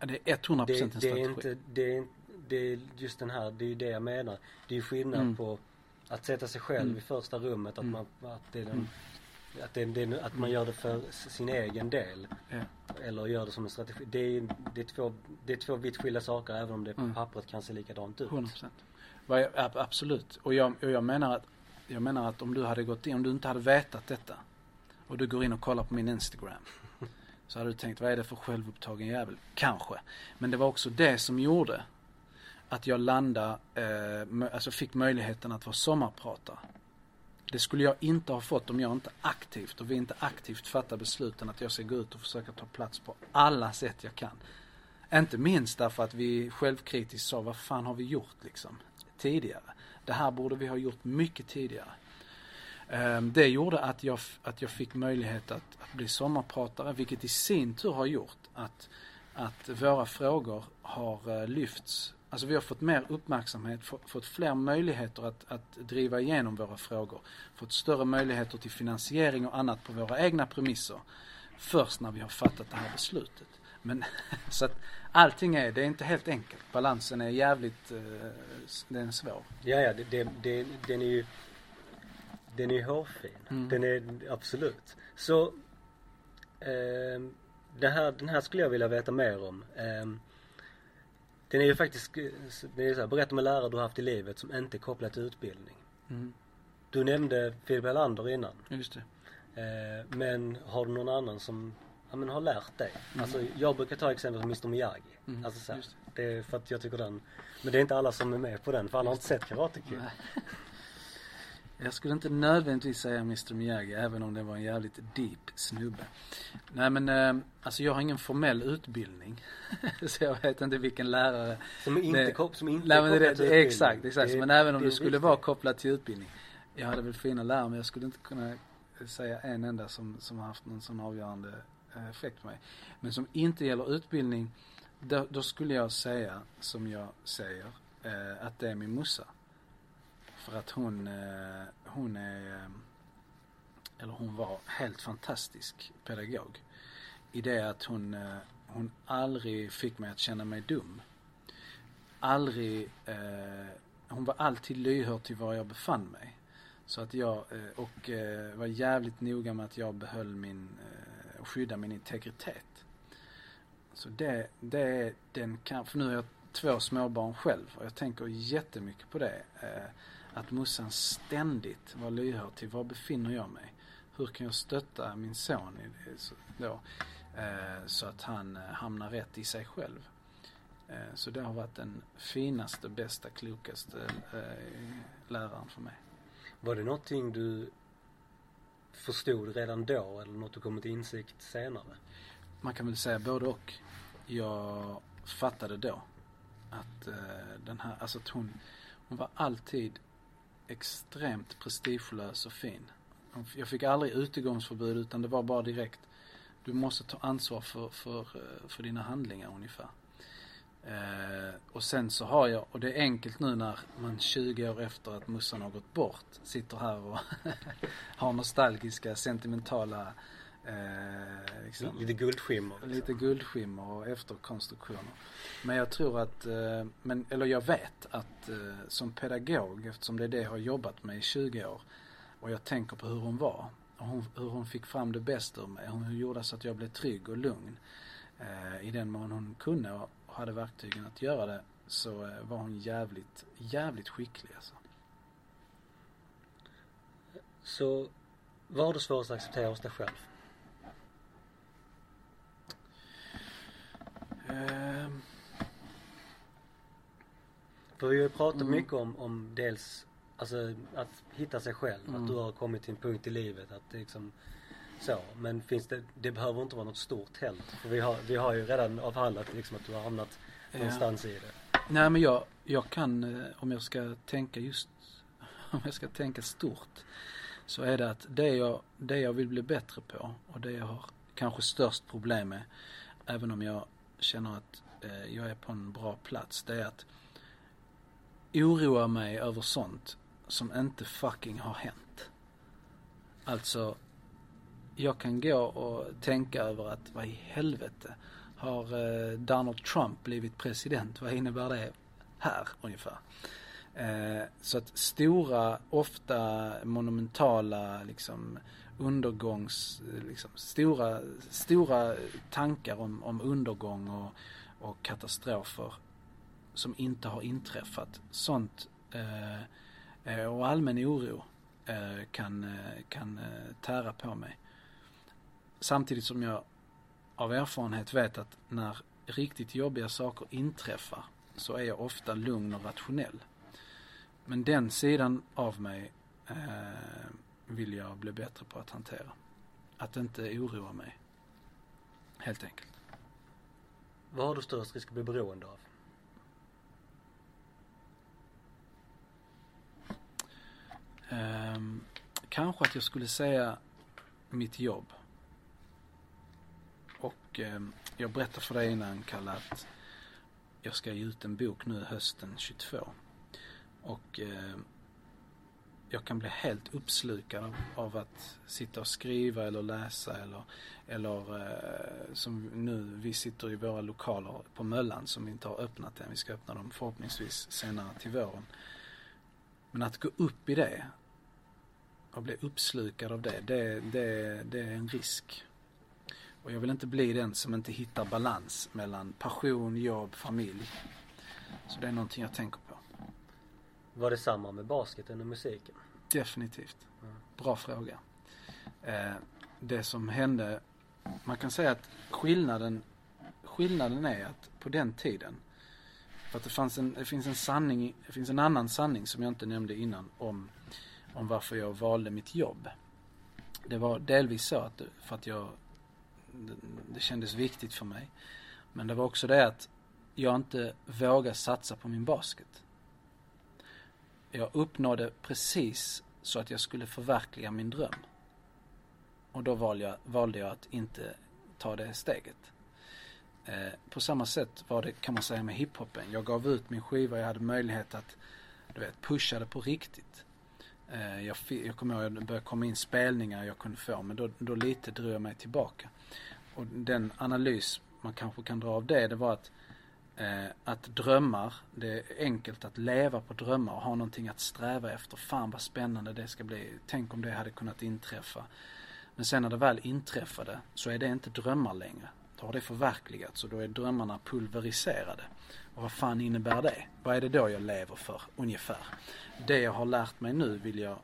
Ja, Det är 100% Det, en det strategi. är inte, det är, det är just den här, det är ju det jag menar. Det är ju skillnad Mm. på att sätta sig själv Mm. i första rummet, att Mm. man, att det är den, Mm. att, det, det, att man gör det för sin egen del. Ja. Eller gör det som en strategi. Det är, det är, två, det är två vitt skilda saker även om det på Mm. pappret kan se likadant ut. 100%. Vad jag- ab- Absolut. Och jag, och jag menar att jag menar att om du hade gått in, om du inte hade vetat detta och du går in och kollar på min Instagram så hade du tänkt, vad är det för självupptagen jävel? Kanske. Men det var också det som gjorde att jag landade, eh, alltså fick möjligheten att vara sommarpratare. Det skulle jag inte ha fått om jag inte aktivt och vi inte aktivt fattar besluten att jag ska gå ut och försöka ta plats på alla sätt jag kan. Inte minst därför att vi självkritiskt sa, vad fan har vi gjort liksom tidigare? Det här borde vi ha gjort mycket tidigare. Ehm, det gjorde att jag, att jag fick möjlighet att, att bli sommarpratare, vilket i sin tur har gjort att, att våra frågor har eh, lyfts. Alltså vi har fått mer uppmärksamhet, få- fått fler möjligheter att, att driva igenom våra frågor. Fått större möjligheter till finansiering och annat på våra egna premisser. Först när vi har fattat det här beslutet. Men så att allting är, det är inte helt enkelt. Balansen är jävligt, eh, den är svår. Ja, ja, det, det, det, den är ju Den är ju hårfin. Mm. Den är absolut. Så ehm, det här, Den här skulle jag vilja veta mer om. Ehm, den är ju faktiskt, det är så här, berätta om en lärare du har haft i livet som inte är kopplad till utbildning. Mm. Du nämnde Filip Helander innan. Just det. Eh, men har du någon annan som ja, men har lärt dig? Mm. Alltså jag brukar ta exempel som Mr Miyagi. Mm, Alltså så här, just det är för att jag tycker den. Men det är inte alla som är med på den för alla har inte sett Karate Kid. Jag skulle inte nödvändigtvis säga Mr Miyagi även om det var en jävligt deep snubbe. Nej men eh, alltså jag har ingen formell utbildning. så jag vet inte vilken lärare. Som inte, Det- kop, som inte Nej är kopplad till utbildning. exakt, exakt. Det men även om det det skulle viktigt. vara kopplat till utbildning. Jag hade väl fina lärare men jag skulle inte kunna säga en enda som, som har haft någon sån avgörande eh, effekt på mig. Men som inte gäller utbildning, då, då skulle jag säga, som jag säger, eh, att det är min morsa. För att hon, eh, hon är, eh, eller hon var helt fantastisk pedagog. I det att hon, eh, hon aldrig fick mig att känna mig dum. Aldrig, hon var alltid lyhörd till var jag befann mig. Så att jag, och var jävligt noga med att jag behöll min, och skydda min integritet. Så det, det är den kan, för nu har jag två småbarn själv och jag tänker jättemycket på det. Att morsan ständigt var lyhörd till var befinner jag mig? Hur kan jag stötta min son i då, eh, så att han eh, hamnar rätt i sig själv? Eh, så det har varit den finaste, bästa, klokaste eh, läraren för mig. Var det någonting du förstod redan då eller något du kom till insikt senare? Man kan väl säga både och. Jag fattade då att eh, den här, alltså att hon, hon var alltid extremt prestigelös och fin. Jag fick aldrig utegångsförbud utan det var bara direkt, du måste ta ansvar för, för, eh, för dina handlingar ungefär. Eh, och sen så har jag, och det är enkelt nu när man 20 år efter att mussan har gått bort sitter här och har nostalgiska, sentimentala eh, liksom, Lite guldskimmer. liksom. Lite guldskimmer och efterkonstruktioner. Men jag tror att, eh, men, eller jag vet att eh, som pedagog, eftersom det är det jag har jobbat med i 20 år och jag tänker på hur hon var och hon, hur hon fick fram det bästa ur mig. Hon gjorde så att jag blev trygg och lugn. Eh, I den mån hon kunde och hade verktygen att göra det så eh, var hon jävligt, jävligt skicklig alltså. Så vad har du svårast att acceptera hos dig själv? Ehm, För vi har ju pratat Mm. mycket om, om dels alltså att hitta sig själv. Mm. Att du har kommit till en punkt i livet att liksom så. Men finns det, det behöver inte vara något stort heller. För vi har, vi har ju redan avhandlat liksom att du har hamnat Ja. någonstans i det. Nej men jag, jag kan, eh, om jag ska tänka just, om jag ska tänka stort. Så är det att det jag, det jag vill bli bättre på och det jag har kanske störst problem med. Även om jag känner att eh, jag är på en bra plats. Det är att oroa mig över sånt som inte fucking har hänt. Alltså, jag kan gå och tänka över att vad i helvete har eh, Donald Trump blivit president? Vad innebär det här ungefär? Eh, så att stora, ofta monumentala liksom undergångs, eh, liksom, stora, stora tankar om, om undergång och, och katastrofer som inte har inträffat. Sånt eh, eh och allmän oro eh, kan, eh, kan tära på mig. Samtidigt som jag av erfarenhet vet att när riktigt jobbiga saker inträffar så är jag ofta lugn och rationell. Men den sidan av mig eh, vill jag bli bättre på att hantera. Att inte oroa mig. Helt enkelt. Vad har du störst risk att bli beroende av? Ehm, kanske att jag skulle säga mitt jobb. Och ehm, jag berättade för dig innan Kalle att jag ska ge ut en bok nu hösten 22. Och ehm, jag kan bli helt uppslukad av, av att sitta och skriva eller läsa eller, eller eh, som nu, vi sitter i våra lokaler på Möllan som vi inte har öppnat än. Vi ska öppna dem förhoppningsvis senare till våren. Men att gå upp i det och bli uppslukad av det, det, det, det är en risk. Och jag vill inte bli den som inte hittar balans mellan passion, jobb, familj. Så det är någonting jag tänker på. Var det samma med basketen och musiken? Definitivt. Bra fråga. Eh, det som hände, man kan säga att skillnaden, skillnaden är att på den tiden, för att det, fanns en, det finns en sanning, det finns en annan sanning som jag inte nämnde innan om, om varför jag valde mitt jobb. Det var delvis så att, för att jag, det, det kändes viktigt för mig. Men det var också det att jag inte vågade satsa på min basket. Jag uppnådde precis så att jag skulle förverkliga min dröm. Och då valde jag, valde jag att inte ta det steget. Eh, på samma sätt var det kan man säga med hiphopen. Jag gav ut min skiva, jag hade möjlighet att du vet, pusha det på riktigt. Eh, jag, jag kommer ihåg att det började komma in spelningar jag kunde få men då, då lite drog jag mig tillbaka. Och den analys man kanske kan dra av det, det var att Eh, att drömmar, det är enkelt att leva på drömmar och ha någonting att sträva efter. Fan vad spännande det ska bli. Tänk om det hade kunnat inträffa. Men sen när det väl inträffade så är det inte drömmar längre. Då har det förverkligats och då är drömmarna pulveriserade. Och vad fan innebär det? Vad är det då jag lever för, ungefär? Det jag har lärt mig nu vill jag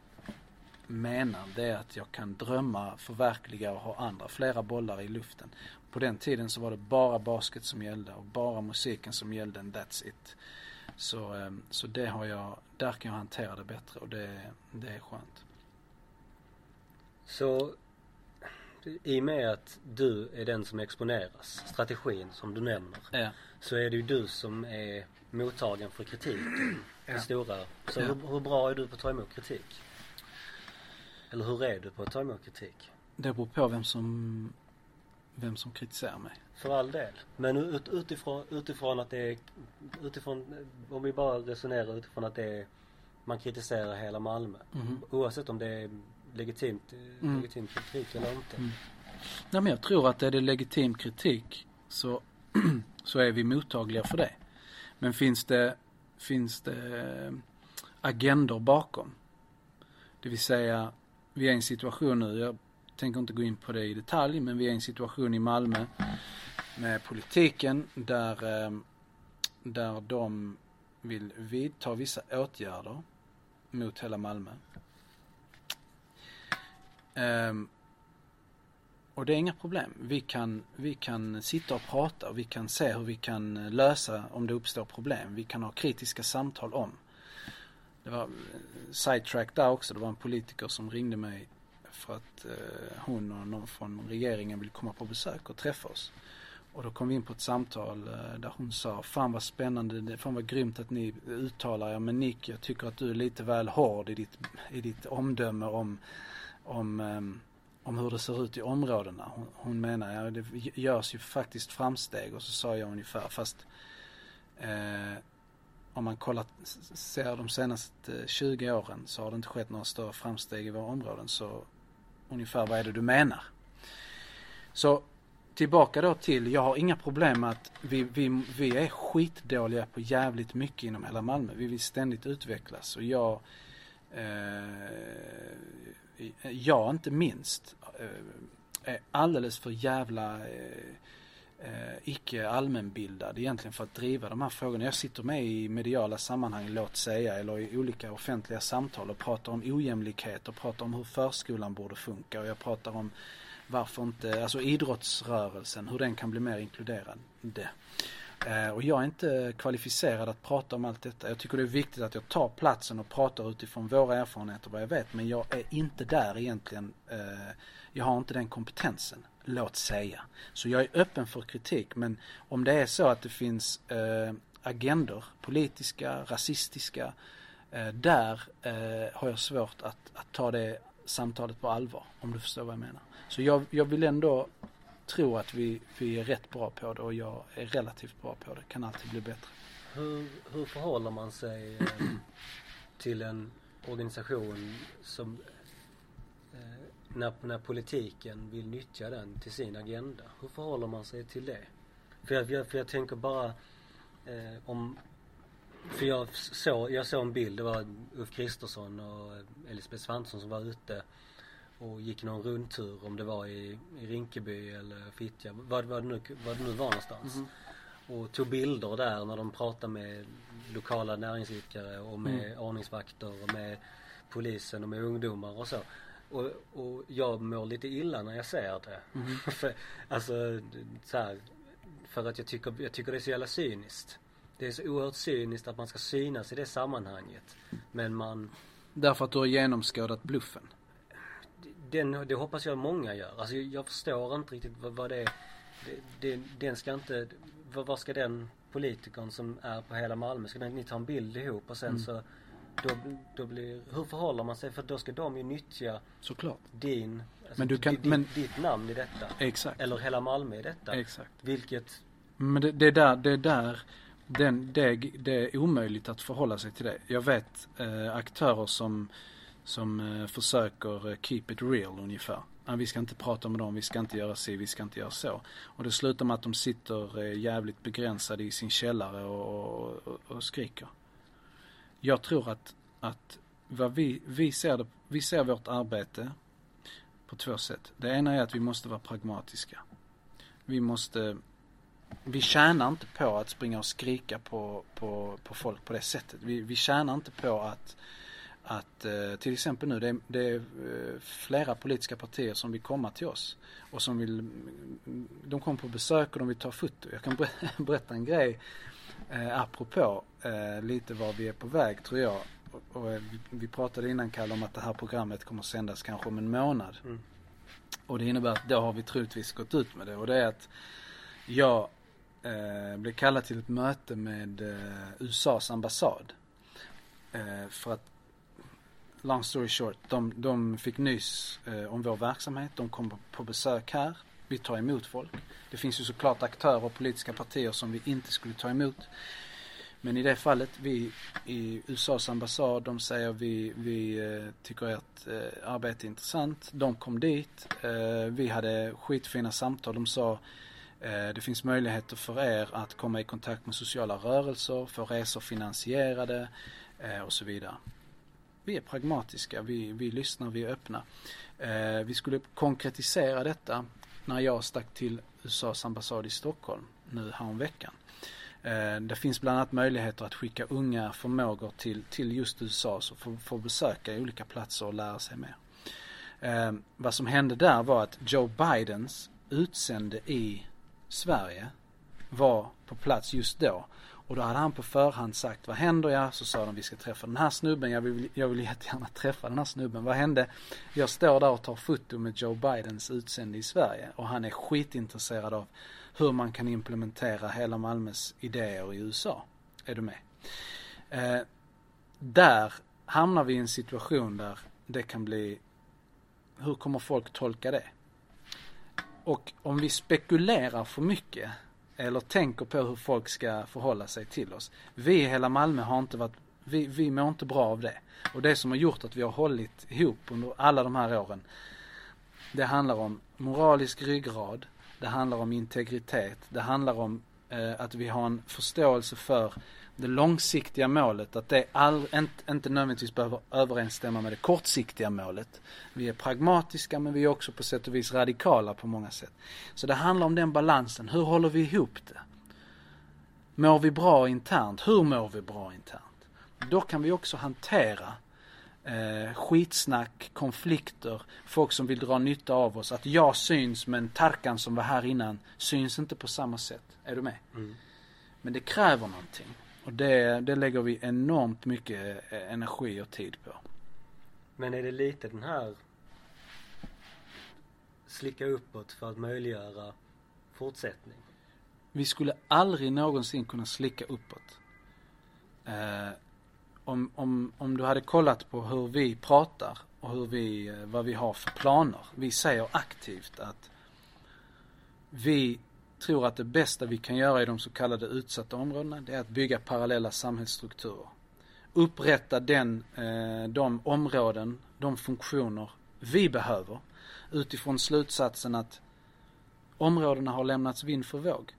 mena, det är att jag kan drömma, förverkliga och ha andra, flera bollar i luften. På den tiden så var det bara basket som gällde och bara musiken som gällde and that's it. Så, eh, så det har jag, där kan jag hantera det bättre och det, det är skönt. Så i och med att du är den som exponeras, strategin som du nämner, Ja. så är det ju du som är mottagaren för kritiken. Ja. Stora. Så Ja. hur, hur bra är du på att ta emot kritik? Eller hur är du på att ta emot kritik? Det beror på vem som, vem som kritiserar mig. För all del. Men ut, utifrån, utifrån att det är, utifrån, om vi bara resonerar utifrån att det är, man kritiserar hela Malmö. Mhm. Oavsett om det är legitimt, Mm. legitim kritik eller inte. Mm. Nej men jag tror att är det legitim kritik så, så är vi mottagliga för det. Men finns det, finns det eh, agendor bakom? Det vill säga, vi är i en situation nu, jag tänker inte gå in på det i detalj, men vi är i en situation i Malmö med politiken där, ehm, där de vill vidta vissa åtgärder mot hela Malmö. Um, och det är inga problem. Vi kan, vi kan sitta och prata och vi kan se hur vi kan eh, lösa om det uppstår problem. Vi kan ha kritiska samtal om. Det var eh, sidetrack där också. Det var en politiker som ringde mig för att eh, hon och någon från regeringen vill komma på besök och träffa oss. Och då kom vi in på ett samtal eh, där hon sa, fan vad spännande, fan vad grymt att ni uttalar er, men Nick jag tycker att du är lite väl hård i ditt, i ditt omdöme om, om, eh, om hur det ser ut i områdena. Hon, hon menar, ja det görs ju faktiskt framsteg och så sa jag ungefär, fast eh, om man kollar, ser de senaste eh, 20 åren så har det inte skett några större framsteg i våra områden. Så ungefär vad är det du menar? Så tillbaka då till, jag har inga problem med att vi, vi, vi är skitdåliga på jävligt mycket inom hela Malmö. Vi vill ständigt utvecklas och jag, eh, jag inte minst, eh, är alldeles för jävla eh, eh, icke allmänbildad egentligen för att driva de här frågorna. Jag sitter med i mediala sammanhang, låt säga, eller i olika offentliga samtal och pratar om ojämlikhet och pratar om hur förskolan borde funka och jag pratar om varför inte, alltså idrottsrörelsen, hur den kan bli mer inkluderande. Eh, och jag är inte kvalificerad att prata om allt detta. Jag tycker det är viktigt att jag tar platsen och pratar utifrån våra erfarenheter vad jag vet. Men jag är inte där egentligen. Eh, jag har inte den kompetensen låt säga. Så jag är öppen för kritik men om det är så att det finns eh, agendor, politiska, rasistiska, eh, där eh, har jag svårt att, att ta det samtalet på allvar om du förstår vad jag menar. Så jag, jag vill ändå tro att vi, vi är rätt bra på det och jag är relativt bra på det, kan alltid bli bättre. Hur, hur förhåller man sig eh, till en organisation som när, när politiken vill nyttja den till sin agenda. Hur förhåller man sig till det? För jag, för jag tänker bara eh, om för jag såg, jag såg en bild, det var Ulf Kristersson och Elisabeth Svantesson som var ute och gick någon rundtur om det var i, i Rinkeby eller Fittja, vad, vad, det nu, vad det nu var någonstans. Mm. Och tog bilder där när de pratade med lokala näringsidkare och med mm. ordningsvakter och med polisen och med ungdomar och så. Och, och jag mår lite illa när jag ser det. Mm. för, alltså så här, för att jag tycker, jag tycker det är så jävla cyniskt. Det är så oerhört cyniskt att man ska synas i det sammanhanget. Men man... Därför att du har genomskådat bluffen? Den, det hoppas jag många gör. Alltså jag förstår inte riktigt vad, vad det är. Det, det, den ska inte, vad, vad ska den politikern som är på hela Malmö, ska ni ta en bild ihop och sen mm. så då, då blir, hur förhåller man sig? För då ska de ju nyttja Såklart. din, alltså, men du kan, ditt, men, ditt namn i detta. Exakt. Eller hela Malmö i detta. Exakt. Vilket Men det, det är där, det är där den, det, det är omöjligt att förhålla sig till det. Jag vet eh, aktörer som, som eh, försöker eh, keep it real ungefär. Vi ska inte prata med dem, vi ska inte göra si, vi ska inte göra så. Och det slutar med att de sitter eh, jävligt begränsade i sin källare och, och, och skriker jag tror att, att vad vi, vi, ser det, vi ser vårt arbete på två sätt. Det ena är att vi måste vara pragmatiska. Vi måste, vi tjänar inte på att springa och skrika på, på, på folk på det sättet. Vi, vi tjänar inte på att, att eh, till exempel nu, det är, det är eh, flera politiska partier som vill komma till oss och som vill, de kommer på besök och de vill ta foto. Jag kan berätta en grej Eh, apropå eh, lite var vi är på väg tror jag. Och, och vi, vi, pratade innan Kalle om att det här programmet kommer sändas kanske om en månad. Mm. Och det innebär att då har vi troligtvis gått ut med det och det är att jag eh, blev kallad till ett möte med eh, USAs ambassad. Eh, för att long story short, de, de fick nys eh, om vår verksamhet. De kom på, på besök här vi tar emot folk. Det finns ju såklart aktörer och politiska partier som vi inte skulle ta emot. Men i det fallet, vi i USAs ambassad, de säger vi, vi eh, tycker att eh, arbete är intressant. De kom dit. Eh, vi hade skitfina samtal. De sa eh, det finns möjligheter för er att komma i kontakt med sociala rörelser, få resor finansierade eh, och så vidare. Vi är pragmatiska, vi, vi lyssnar, vi är öppna. Eh, vi skulle konkretisera detta när jag stack till USAs ambassad i Stockholm nu häromveckan. Eh, det finns bland annat möjligheter att skicka unga förmågor till, till just USA så får, får besöka olika platser och lära sig mer. Eh, vad som hände där var att Joe Bidens utsände i Sverige var på plats just då och då hade han på förhand sagt, vad händer jag? Så sa de, vi ska träffa den här snubben, jag vill, jag vill jättegärna träffa den här snubben. Vad hände? Jag står där och tar foto med Joe Bidens utsände i Sverige och han är skitintresserad av hur man kan implementera hela Malmös idéer i USA. Är du med? Eh, där hamnar vi i en situation där det kan bli, hur kommer folk tolka det? Och om vi spekulerar för mycket eller tänker på hur folk ska förhålla sig till oss. Vi i hela Malmö har inte varit, vi, vi mår inte bra av det. Och det som har gjort att vi har hållit ihop under alla de här åren, det handlar om moralisk ryggrad, det handlar om integritet, det handlar om eh, att vi har en förståelse för det långsiktiga målet, att det all, inte, inte nödvändigtvis behöver överensstämma med det kortsiktiga målet. Vi är pragmatiska men vi är också på sätt och vis radikala på många sätt. Så det handlar om den balansen. Hur håller vi ihop det? Mår vi bra internt? Hur mår vi bra internt? Då kan vi också hantera eh, skitsnack, konflikter, folk som vill dra nytta av oss. Att jag syns men Tarkan som var här innan syns inte på samma sätt. Är du med? Mm. Men det kräver någonting. Och det, det lägger vi enormt mycket eh, energi och tid på. Men är det lite den här slicka uppåt för att möjliggöra fortsättning? Vi skulle aldrig någonsin kunna slicka uppåt. Eh, om, om, om du hade kollat på hur vi pratar och hur vi, eh, vad vi har för planer. Vi säger aktivt att vi tror att det bästa vi kan göra i de så kallade utsatta områdena, det är att bygga parallella samhällsstrukturer. Upprätta den, eh, de områden, de funktioner vi behöver utifrån slutsatsen att områdena har lämnats vind för våg.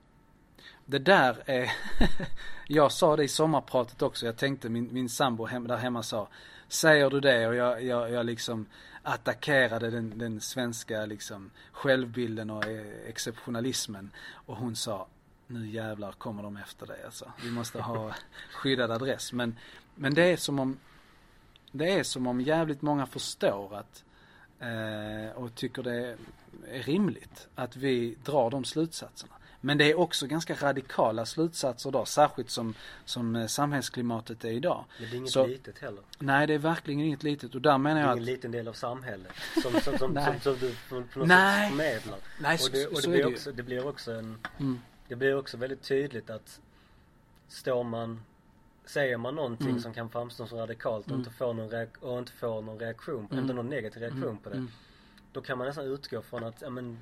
Det där är, jag sa det i sommarpratet också, jag tänkte min, min sambo hem, där hemma sa, säger du det och jag, jag, jag liksom attackerade den, den svenska liksom självbilden och exceptionalismen. Och hon sa, nu jävlar kommer de efter dig alltså. Vi måste ha skyddad adress. Men, men det är som om, det är som om jävligt många förstår att eh, och tycker det är rimligt att vi drar de slutsatserna. Men det är också ganska radikala slutsatser då, särskilt som, som eh, samhällsklimatet är idag. Men det är inget Så, litet heller. Nej, det är verkligen inget litet och där menar jag att... Det är ingen liten del av samhället som, som, som, som, som du på något nej. sätt förmedlar. Nej, och det, och det, blir också, det blir också en, mm. det blir också väldigt tydligt att står man Säger man någonting mm. som kan framstå som radikalt och, mm. inte, får någon reak- och inte får någon reaktion, på, mm. inte någon negativ reaktion mm. på det. Då kan man nästan utgå från att, ja men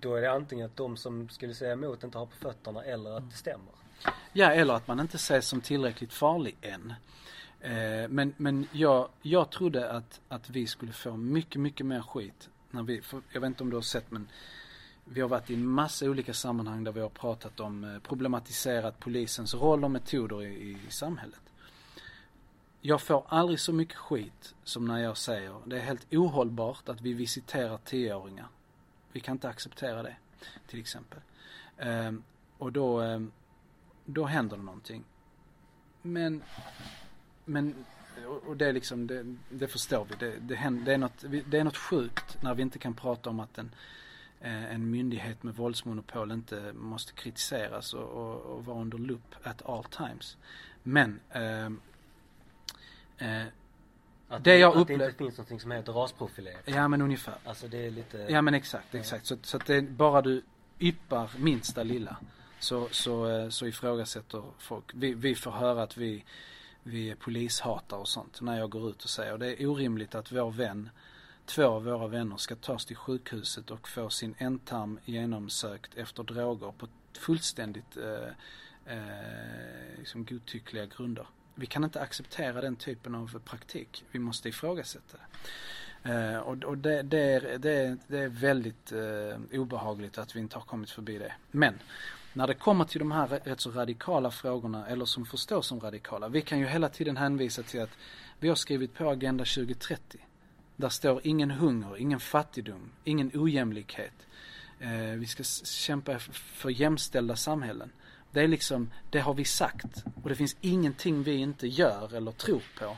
då är det antingen att de som skulle säga emot inte har på fötterna eller att det stämmer. Ja, eller att man inte ses som tillräckligt farlig än. Eh, men men jag, jag trodde att, att vi skulle få mycket, mycket mer skit. När vi, jag vet inte om du har sett men vi har varit i en massa olika sammanhang där vi har pratat om eh, problematiserat polisens roll och metoder i, i samhället. Jag får aldrig så mycket skit som när jag säger det är helt ohållbart att vi visiterar tioåringar vi kan inte acceptera det, till exempel. Um, och då, um, då händer det någonting. Men, men och det är liksom, det, det förstår vi. Det, det, händer, det, är något, det är något sjukt när vi inte kan prata om att en, eh, en myndighet med våldsmonopol inte måste kritiseras och, och, och vara under lupp at all times. Men eh, eh, att, det jag att det inte finns någonting som heter rasprofilerat. Ja men ungefär. Alltså det är lite. Ja men exakt, exakt. Så, så att det bara du yppar minsta lilla så, så, eh, så ifrågasätter folk. Vi, vi får höra att vi, vi är polishatare och sånt när jag går ut och säger. Det är orimligt att vår vän, två av våra vänner ska tas till sjukhuset och få sin ändtarm genomsökt efter droger på fullständigt eh, eh, liksom godtyckliga grunder vi kan inte acceptera den typen av praktik. Vi måste ifrågasätta det. Eh, och, och det, det, är, det, det är väldigt eh, obehagligt att vi inte har kommit förbi det. Men när det kommer till de här rätt så radikala frågorna, eller som förstås som radikala. Vi kan ju hela tiden hänvisa till att vi har skrivit på Agenda 2030. Där står ingen hunger, ingen fattigdom, ingen ojämlikhet. Eh, vi ska kämpa för jämställda samhällen. Det är liksom, det har vi sagt. Och det finns ingenting vi inte gör eller tror på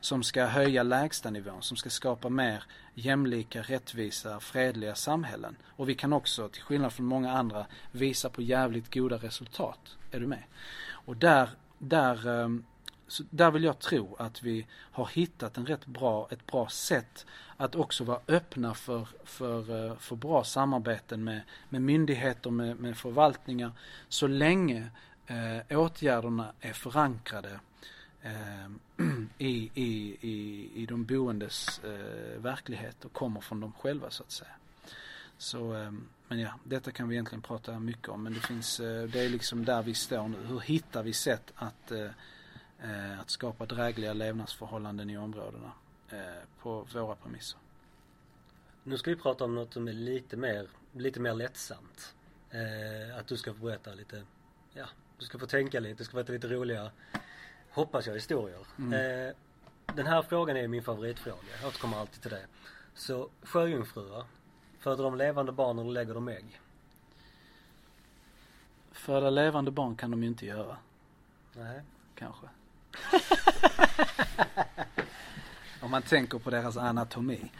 som ska höja lägstanivån, som ska skapa mer jämlika, rättvisa, fredliga samhällen. Och vi kan också, till skillnad från många andra, visa på jävligt goda resultat. Är du med? Och där, där, eh, där vill jag tro att vi har hittat en rätt bra, ett bra sätt att också vara öppna för, för, eh, för bra samarbeten med, med myndigheter, med, med förvaltningar, så länge eh, åtgärderna är förankrade eh, i, i, i, i de boendes eh, verklighet och kommer från dem själva så att säga. Så, eh, men ja, detta kan vi egentligen prata mycket om men det finns, eh, det är liksom där vi står nu. Hur hittar vi sätt att, eh, eh att skapa drägliga levnadsförhållanden i områdena på våra premisser. Nu ska vi prata om något som är lite mer, lite mer lättsamt. att du ska få berätta lite, ja, du ska få tänka lite, det ska vara lite roliga hoppas jag, historier. Mm. Eh, den här frågan är min favoritfråga. Jag återkommer alltid till det. Så sjöjungfrur, föder de levande barn eller lägger de ägg? Föda levande barn kan de ju inte göra. Nej. Kanske. Om man tänker på deras anatomi.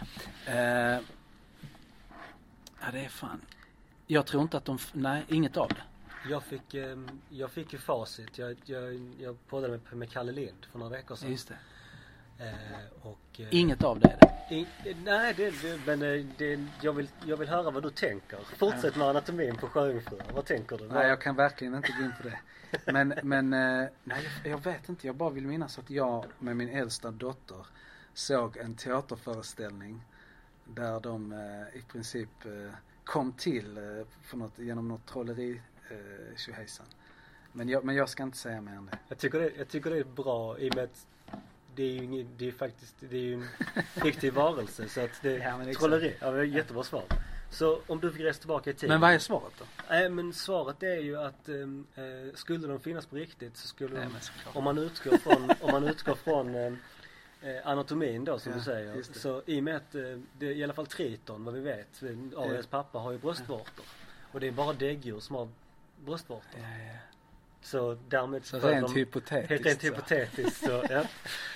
Eh, ja det är fan. Jag tror inte att de, nej inget av det. Jag fick, ehm, jag fick ju facit. Jag, jag, jag poddade med, med Kalle Lind för några veckor sedan. Just det. Eh, och, eh, Inget av det är det? I, nej, det, det, men eh, det, jag, vill, jag vill höra vad du tänker. Fortsätt med anatomin på sjöjungfrur. Vad tänker du? Nej, jag kan verkligen inte gå in på det. Men, men nej, jag, jag vet inte. Jag bara vill minnas att jag med min äldsta dotter såg en teaterföreställning där de i princip kom till för något, genom något trolleri eh, tjohejsan. Men jag, men jag ska inte säga mer än det. Jag tycker det, jag tycker det är bra i och med att det är ju inget, det är faktiskt, det är ju en fiktiv varelse så att det ja, trolleri. Ja, det är jättebra svar. Så om du fick resa tillbaka i tiden. Men vad är svaret då? Nej men svaret är ju att eh, skulle de finnas på riktigt så skulle de, om man utgår från, om man utgår från ehm, eh, anatomin då som ja, du säger. Så i och med att eh, det i alla fall triton vad vi vet, Ariels pappa har ju bröstvårtor. Och det är bara däggdjur som har bröstvårtor. Ja, ja. Så därmed Så rent de, hypotetiskt. Helt rent hypotetiskt så, ja.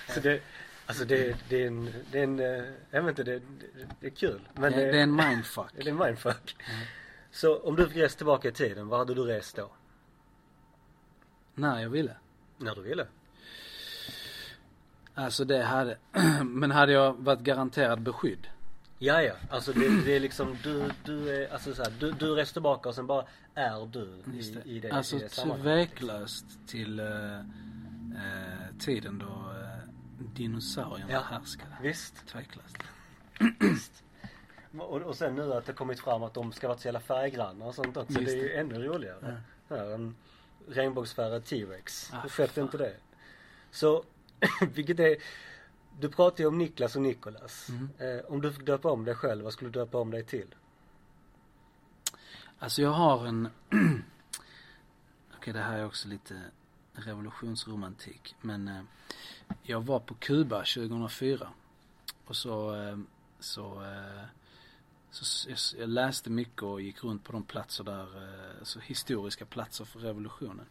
Så det, alltså det, det är en, det är en, eh, jag vet inte, det, det, det är kul. Men det, det är en mindfuck. Det är en mindfuck. Mm. Så om du fick resa tillbaka i tiden, var hade du rest då? När jag ville. När du ville? Alltså det hade, men hade jag varit garanterad beskydd Ja, ja. Alltså det, det är liksom du, du är, alltså så här, du, du reser tillbaka och sen bara är du i, i det Alltså i det tveklöst till uh, uh, tiden då uh, dinosaurierna ja, härskade. Visst. Tveklöst. visst. Och, och sen nu att det kommit fram att de ska vara så jävla färggranna och sånt också. Just det är ju ännu roligare. Ja. Här, en regnbågsfärgad T-Rex. Ah, Hur fett är inte det? Så, vilket är du pratar ju om Niklas och Nikolas. Mm. Eh, om du fick döpa om dig själv, vad skulle du döpa om dig till? Alltså jag har en Okej okay, det här är också lite revolutionsromantik men eh, jag var på Kuba 2004 och så eh, så, eh, så jag, jag, läste mycket och gick runt på de platser där, eh, så historiska platser för revolutionen.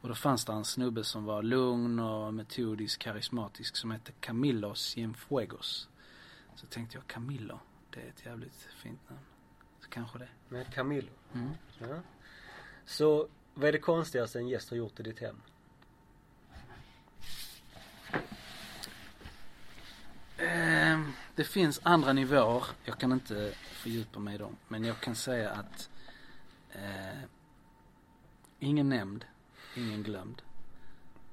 Och då fanns det en snubbe som var lugn och metodisk, karismatisk som hette Camilo Cienfuegos. Så tänkte jag Camilo, det är ett jävligt fint namn. Så kanske det. Med Camilo? Mm. Ja. Så vad är det konstigaste en gäst har gjort i ditt hem? Eh, det finns andra nivåer. Jag kan inte fördjupa mig i dem. Men jag kan säga att eh, ingen nämnd ingen glömd.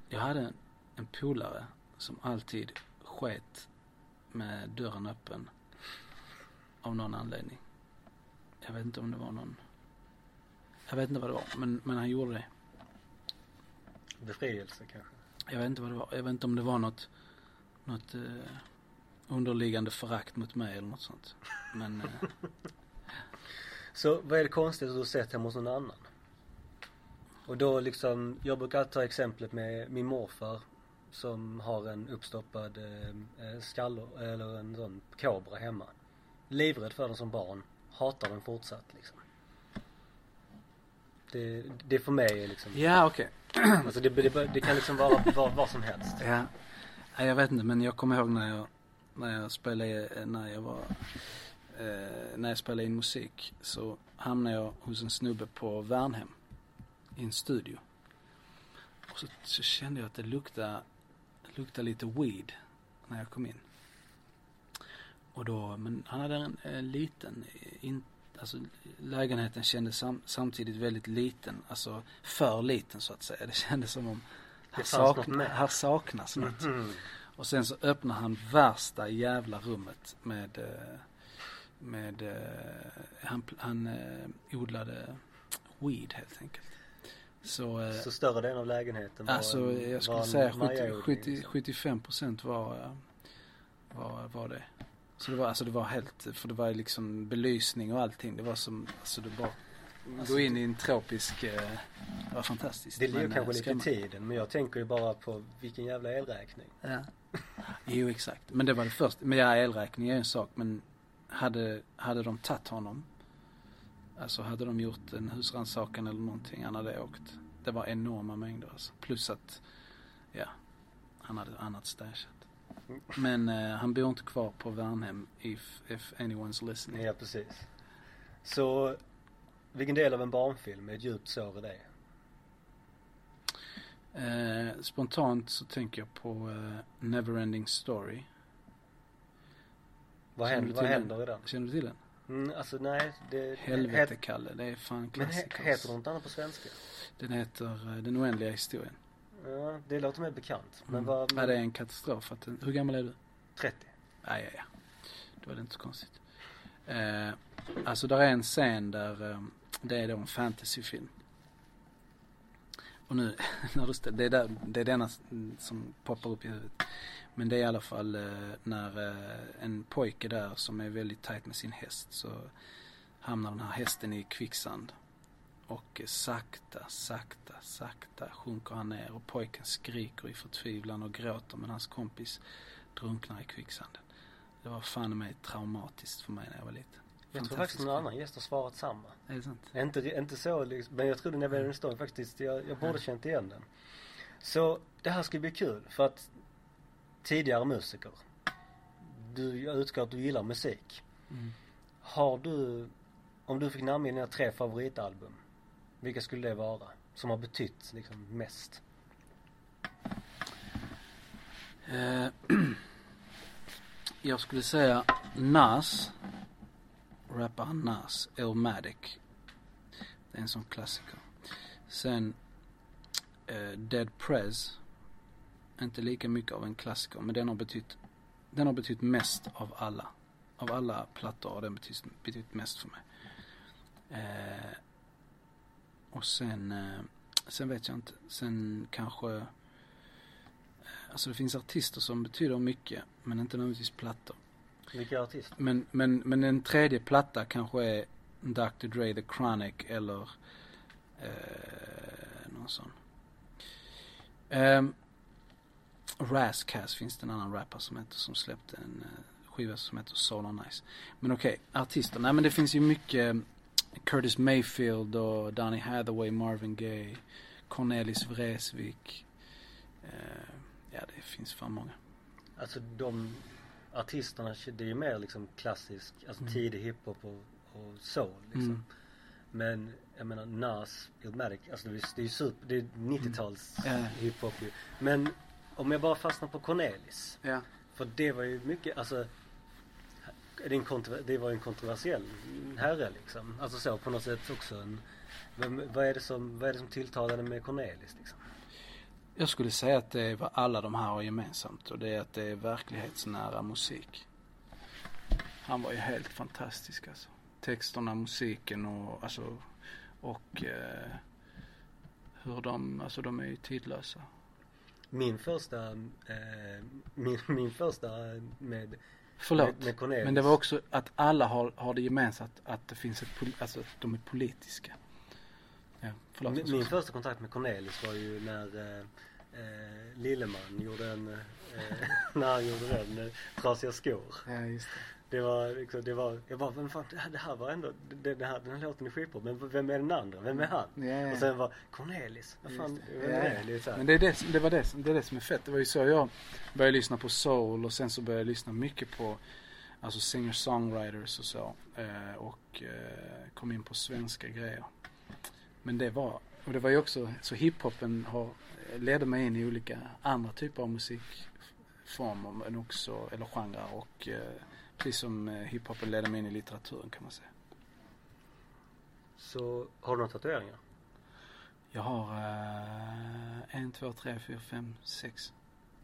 Jag hade en, en polare som alltid sket med dörren öppen. Av någon anledning. Jag vet inte om det var någon Jag vet inte vad det var men, men han gjorde det. Befrielse kanske? Jag vet inte vad det var. Jag vet inte om det var något Något eh, underliggande förakt mot mig eller något sånt. Men eh, Så vad är det konstigaste du har sett hemma hos någon annan? Och då liksom, jag brukar ta exemplet med min morfar som har en uppstoppad eh, eh skalle, eller en sån kobra hemma. Livrädd för den som barn, hatar den fortsatt liksom. Det, det för mig är liksom Ja okej okay. Alltså det, det, det, kan liksom vara vad, vad som helst Ja Nej, jag vet inte men jag kommer ihåg när jag, när jag spelade, när jag var, eh, när jag spelade in musik så hamnade jag hos en snubbe på Värnhem. I en studio. Och så, så kände jag att det luktade, luktade lite weed när jag kom in. Och då, men han hade en, en liten, in, alltså lägenheten kändes sam, samtidigt väldigt liten, alltså för liten så att säga. Det kändes som om här, sakna, här saknas något. Mhm. Och sen så öppnar han värsta jävla rummet med, eh, med, eh, han, han eh, odlade weed helt enkelt. Så, eh, Så större delen av lägenheten var alltså jag skulle säga 70, majaodling, 70, liksom. 75 procent var, eh, var, var det. Så det var, alltså det var helt, för det var liksom belysning och allting. Det var som, alltså det bara Alltså, gå in i en tropisk, eh, det var fantastiskt. Det ligger kanske lite i tiden men jag tänker ju bara på vilken jävla elräkning. Ja. Jo exakt. Men det var det första. Men ja, elräkning är en sak. Men hade, hade de tagit honom. Alltså hade de gjort en husrannsakan eller någonting. Han hade åkt. Det var enorma mängder alltså. Plus att, ja, han hade annat stashat. Men eh, han bor inte kvar på Värnhem if, if anyone's listening. Ja precis. Så vilken del av en barnfilm är ett djupt sår i dig? Eh, spontant så tänker jag på eh, Neverending Story. Vad händer, vad händer i den? Känner du till den? Mm, alltså nej, det... Helvete Kalle, det är fan Men he, klassiker. heter den något annat på svenska? Den heter eh, Den oändliga historien. Ja, det låter mer bekant. Men Mm. vad... Ja, det är en katastrof. Att den, hur gammal är du? 30. Ja, ja, ja. Då är det inte så konstigt. Eh, alltså där är en scen där eh, det är då en fantasyfilm. Och nu, när du ställer, det är, där, det är denna som poppar upp i huvudet. Men det är i alla fall eh, när eh, en pojke där som är väldigt tajt med sin häst så hamnar den här hästen i kvicksand. Och eh, sakta, sakta, sakta sjunker han ner och pojken skriker i förtvivlan och gråter men hans kompis drunknar i kvicksanden. Det var fan mig traumatiskt för mig när jag var liten. Jag tror faktiskt någon annan gäst har svarat samma. Är det sant? Inte, inte så liksom, men jag trodde när vi stod faktiskt, jag, jag borde känt igen den. Så det här ska bli kul för att tidigare musiker, du, jag utgår att du gillar musik. Mm. Har du, om du fick namnge dina tre favoritalbum, vilka skulle det vara? Som har betytt liksom mest? Eh, jag skulle säga Nas. Rapparen Nas, Illmatic. Det är en sån klassiker. Sen eh, Dead Prez. Inte lika mycket av en klassiker men den har betytt den har betytt mest av alla. Av alla plattor har den betytt, betytt mest för mig. Eh, och sen, eh, sen vet jag inte. Sen kanske Alltså det finns artister som betyder mycket men inte nödvändigtvis plattor. Vilka artister? Men, men, men en tredje platta kanske är Dr. Dre, The Chronic eller eh, någon sån. Um, Razzcast finns det en annan rapper som heter som släppte en eh, skiva som heter Solar Nice. Men okej, artister. Nej men det finns ju mycket eh, Curtis Mayfield och Donny Hathaway, Marvin Gaye, Cornelis Vreeswijk. Eh, ja det finns fan många. Alltså de artisterna, det är ju mer liksom klassisk, alltså Mm. tidig hiphop och, och soul liksom. Mm. Men jag menar Nas, Illmatic, alltså det är, ju super, det är 90-tals Ja. hiphop ju. Men om jag bara fastnar på Cornelis. Ja. För det var ju mycket, alltså det, kontro- var ju en kontroversiell herre liksom. Alltså så på något sätt också en vem, vad, är det som, vad är det som tilltalade med Cornelis liksom? Jag skulle säga att det är vad alla de här har gemensamt och det är att det är verklighetsnära musik. Han var ju helt fantastisk alltså. Texterna, musiken och alltså och eh, hur de, alltså de är ju tidlösa. Min första, eh, min, min första med, Förlåt. med, med. Men det var också att alla har, har det gemensamt att det finns ett, alltså att de är politiska. Ja, förlåt. Min, min första kontakt med Cornelis var ju när eh, eh, Lilleman gjorde en, eh, när han gjorde den, eh, Trasiga skor. Ja, just Det var liksom, det var, jag bara, men fan det här, det här var ändå, det, det här, den här låten är skitbra. Men vem är den andra? Vem är han? Ja, ja. Och sen var Cornelis, vad fan, det. vem Ja, är det? Här. Men det är det, det var det, som- det är det som är fett. Det var ju så jag började lyssna på soul och sen så började jag lyssna mycket på alltså singer-songwriters och så. Eh, och eh, kom in på svenska grejer. Men det var, och det var ju också, så hiphopen har, ledde mig in i olika andra typer av musikformer men också, eller genrer och eh, precis som eh, hiphopen ledde mig in i litteraturen kan man säga. Så, har du några tatueringar? Jag har eh, en, två, tre, fyra, fem, sex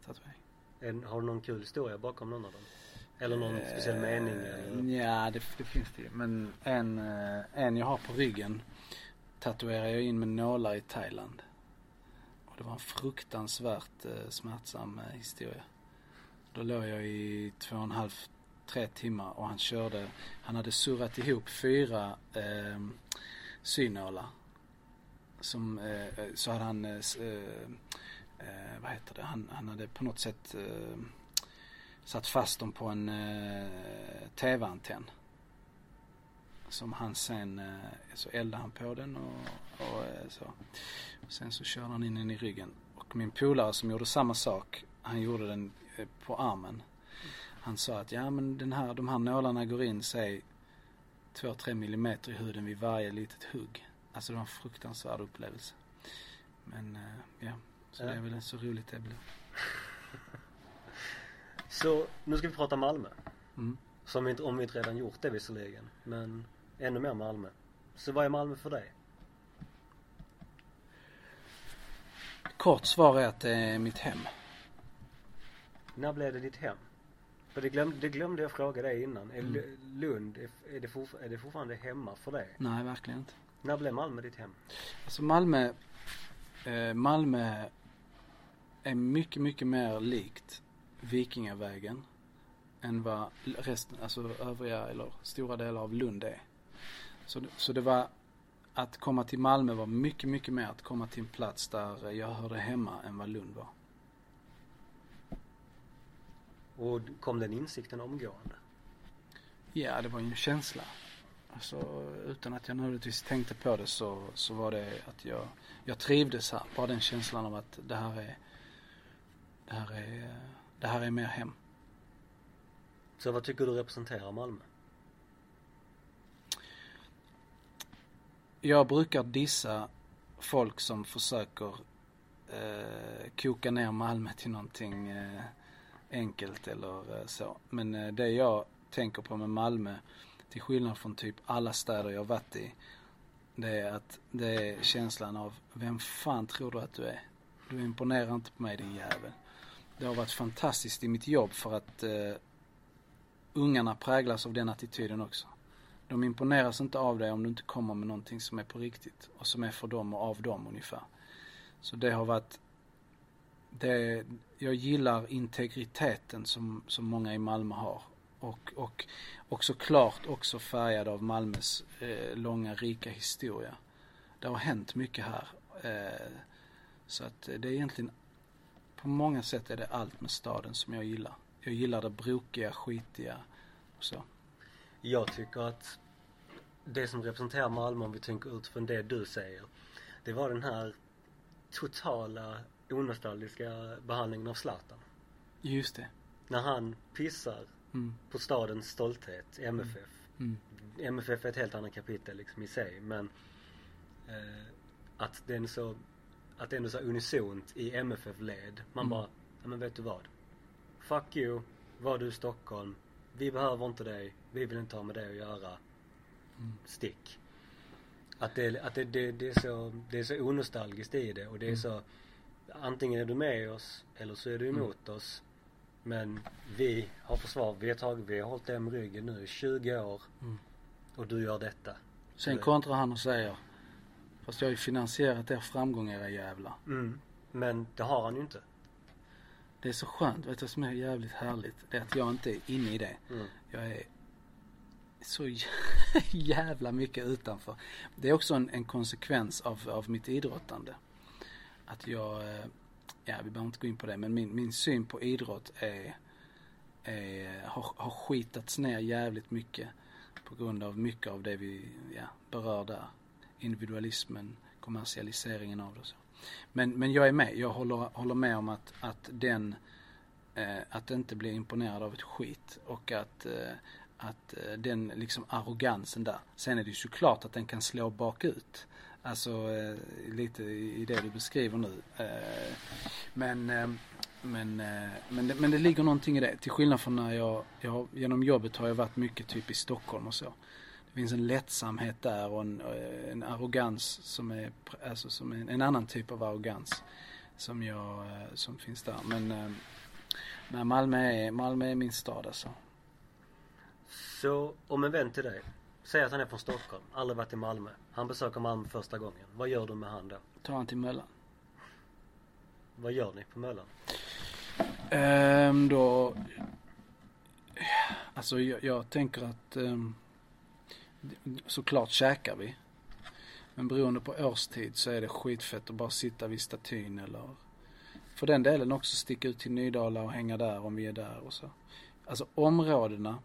tatueringar. En, har du någon kul historia bakom någon av dem? Eller någon speciell mening? Eller? Ja, det, det finns det ju. Men en, eh, en jag har på ryggen tatuerar jag in med nålar i Thailand. Och det var en fruktansvärt eh, smärtsam eh, historia. Då låg jag i två och en halv, tre timmar och han körde, han hade surrat ihop fyra eh, synålar. Som, eh, eh, så hade han, eh, eh, eh, vad heter det, han, han hade på något sätt eh, satt fast dem på en eh, tv-antenn. Som han sen, eh, så eldade han på den och, och eh, så. Sen så körde han in den i ryggen. Och min polare som gjorde samma sak, han gjorde den eh, på armen. Han sa att ja men den här, de här nålarna går in säg 2-3 millimeter i huden vid varje litet hugg. Alltså det var en fruktansvärd upplevelse. Men eh, ja, så Ja. det är väl så roligt det blir. Så, nu ska vi prata Malmö. Mm. Som inte, om vi inte redan gjort det visserligen. Men ännu mer Malmö. Så vad är Malmö för dig? Kort svar är att det är mitt hem. När blev det ditt hem? För det glömde, det glömde jag fråga dig innan. Är Mm. Lu- Lund, är, är, det fortfar- är det fortfarande hemma för dig? Nej, verkligen inte. När blev Malmö ditt hem? Alltså Malmö, eh, Malmö är mycket, mycket mer likt Vikingavägen än vad resten, alltså övriga eller stora delar av Lund är. Så, så det var, att komma till Malmö var mycket, mycket mer att komma till en plats där jag hörde hemma än vad Lund var. Och kom den insikten omgående? Ja, det var ju en känsla. Alltså utan att jag nödvändigtvis tänkte på det så, så var det att jag, jag trivdes här. Bara den känslan av att det här är, det här är, det här är mer hem. Så vad tycker du representerar Malmö? Jag brukar dissa folk som försöker eh, koka ner Malmö till någonting eh, enkelt eller eh, så. Men eh, det jag tänker på med Malmö, till skillnad från typ alla städer jag varit i, det är att det är känslan av, vem fan tror du att du är? Du imponerar inte på mig din jävel. Det har varit fantastiskt i mitt jobb för att uh, ungarna präglas av den attityden också. De imponeras inte av dig om du inte kommer med någonting som är på riktigt och som är för dem och av dem ungefär. Så det har varit det, jag gillar integriteten som, som många i Malmö har. Och, och, och såklart också färgad av Malmös eh, långa rika historia. Det har hänt mycket här. Eh, så att det är egentligen, på många sätt är det allt med staden som jag gillar. Jag gillar det brokiga, skitiga och så. Jag tycker att det som representerar Malmö om vi tänker utifrån det du säger. Det var den här totala onostalgiska behandlingen av Zlatan. Just det. När han pissar Mm, på stadens stolthet, MFF. mm, MFF är ett helt annat kapitel liksom i sig men eh, att den så att det ändå så unisont i MFF-led. Man Mm. bara, ja men vet du vad? Fuck you, var du i Stockholm? Vi behöver inte dig, vi vill inte ha med dig att göra. mm. Stick. Att det, att det, det, det, är så, det är så onostalgiskt i det och det är Mm. så Antingen är du med oss eller så är du emot oss. Men vi har försvar, vi har tagit, vi har hållit dem i ryggen nu i 20 år. Mm. Och du gör detta. Sen kontrar han och säger Fast jag har ju finansierat er framgång era jävlar. Mm. Men det har han ju inte. Det är så skönt, vet du vad som är jävligt härligt? Det är att jag inte är inne i det. Mm. Jag är så jä- jävla mycket utanför. Det är också en, en konsekvens av, av mitt idrottande. Att jag, eh, ja vi behöver inte gå in på det, men min, min syn på idrott är är, har, har skitats ner jävligt mycket på grund av mycket av det vi ja, berör där. Individualismen, kommersialiseringen av det och så. Men, men jag är med. Jag håller, håller med om att, att den, eh, att inte bli imponerad av ett skit och att, eh, att eh, den liksom arrogansen där. Sen är det ju såklart att den kan slå bakut. Alltså eh, lite i det du beskriver nu. Eh, men, eh, men, eh, men, det, men det ligger någonting i det. Till skillnad från när jag, jag, genom jobbet har jag varit mycket typ i Stockholm och så. Det finns en lättsamhet där och en, eh, en arrogans som är, alltså som en, en annan typ av arrogans. Som jag, eh, som finns där. Men eh, men Malmö är, Malmö är min stad alltså. Så om en vän till dig, säg att han är från Stockholm, aldrig varit i Malmö. Han besöker Malmö första gången. Vad gör du med han då? Ta han till Möllan. Vad gör ni på Möllan? Ehm, då... Alltså jag, jag tänker att ehm, såklart käkar vi. Men beroende på årstid så är det skitfett att bara sitta vid statyn eller för den delen också sticka ut till Nydala och hänga där om vi är där och så. Alltså områdena.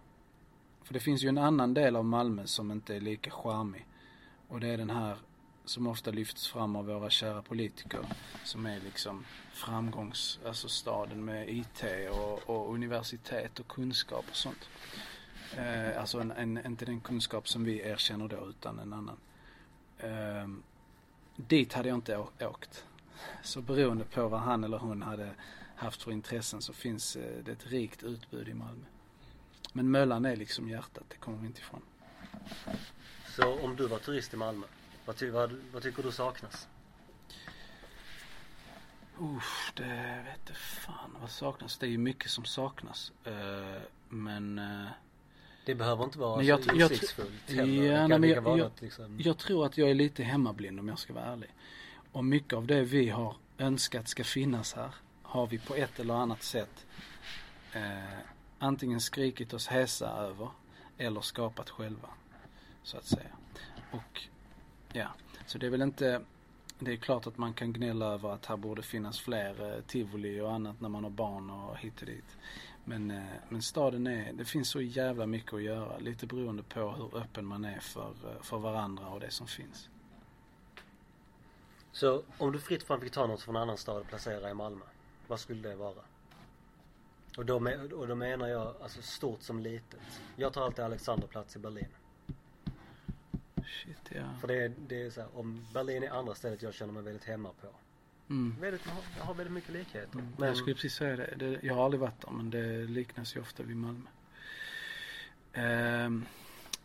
För det finns ju en annan del av Malmö som inte är lika charmig. Och det är den här som ofta lyfts fram av våra kära politiker. Som är liksom framgångs, alltså staden med IT och, och universitet och kunskap och sånt. Eh, alltså en, en, inte den kunskap som vi erkänner då utan en annan. Eh, dit hade jag inte åkt. Så beroende på vad han eller hon hade haft för intressen så finns eh, det ett rikt utbud i Malmö. Men Möllan är liksom hjärtat, det kommer vi inte ifrån. Så om du var turist i Malmö, vad, ty vad, vad tycker du saknas? Usch, det vet jag fan vad saknas. Det är ju mycket som saknas. Eh, men eh, Det behöver inte vara Men så jag insiktsfullt heller. Ja, nej, men jag- liksom... jag tror att jag är lite hemmablind om jag ska vara ärlig. Och mycket av det vi har önskat ska finnas här har vi på ett eller annat sätt eh, antingen skrikit oss hesa över eller skapat själva. Så att säga. Och ja, så det är väl inte det är klart att man kan gnälla över att här borde finnas fler eh, tivoli och annat när man har barn och hit och dit. Men, eh, men staden är, det finns så jävla mycket att göra. Lite beroende på hur öppen man är för, eh, för varandra och det som finns. Så om du fritt fram fick ta något från en annan stad och placera i Malmö, vad skulle det vara? Och då, och då menar jag alltså stort som litet. Jag tar alltid Alexanderplatz i Berlin. Shit ja. För det är, det är så här, om Berlin är andra stället jag känner mig väldigt hemma på. Mm. Väldigt, jag har- väldigt mycket likheter. Men Men jag skulle precis säga det. det. Jag har aldrig varit där men det liknas ju ofta vid Malmö. Ehm,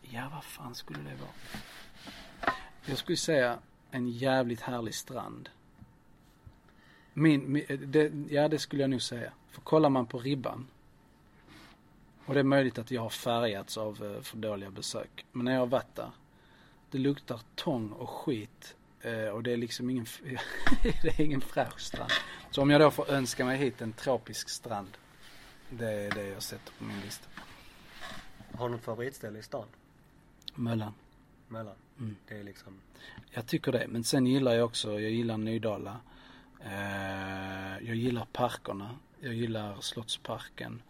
ja, vad fan skulle det vara? Jag skulle säga en jävligt härlig strand. Min, min det, ja det skulle jag nog säga. För kollar man på ribban. Och det är möjligt att jag har färgats av eh, för dåliga besök. Men när jag har varit där. Det luktar tång och skit. eh, Och det är liksom ingen, det är ingen fräsch strand. Så om jag då får önska mig hit en tropisk strand. Det är det jag sätter på min lista. har du något favoritställe i stan? Möllan. Mellan? Mm. Det är liksom Jag tycker det. Men sen gillar jag också, jag gillar Nydala. Eh, jag gillar parkerna. Jag gillar Slottsparken.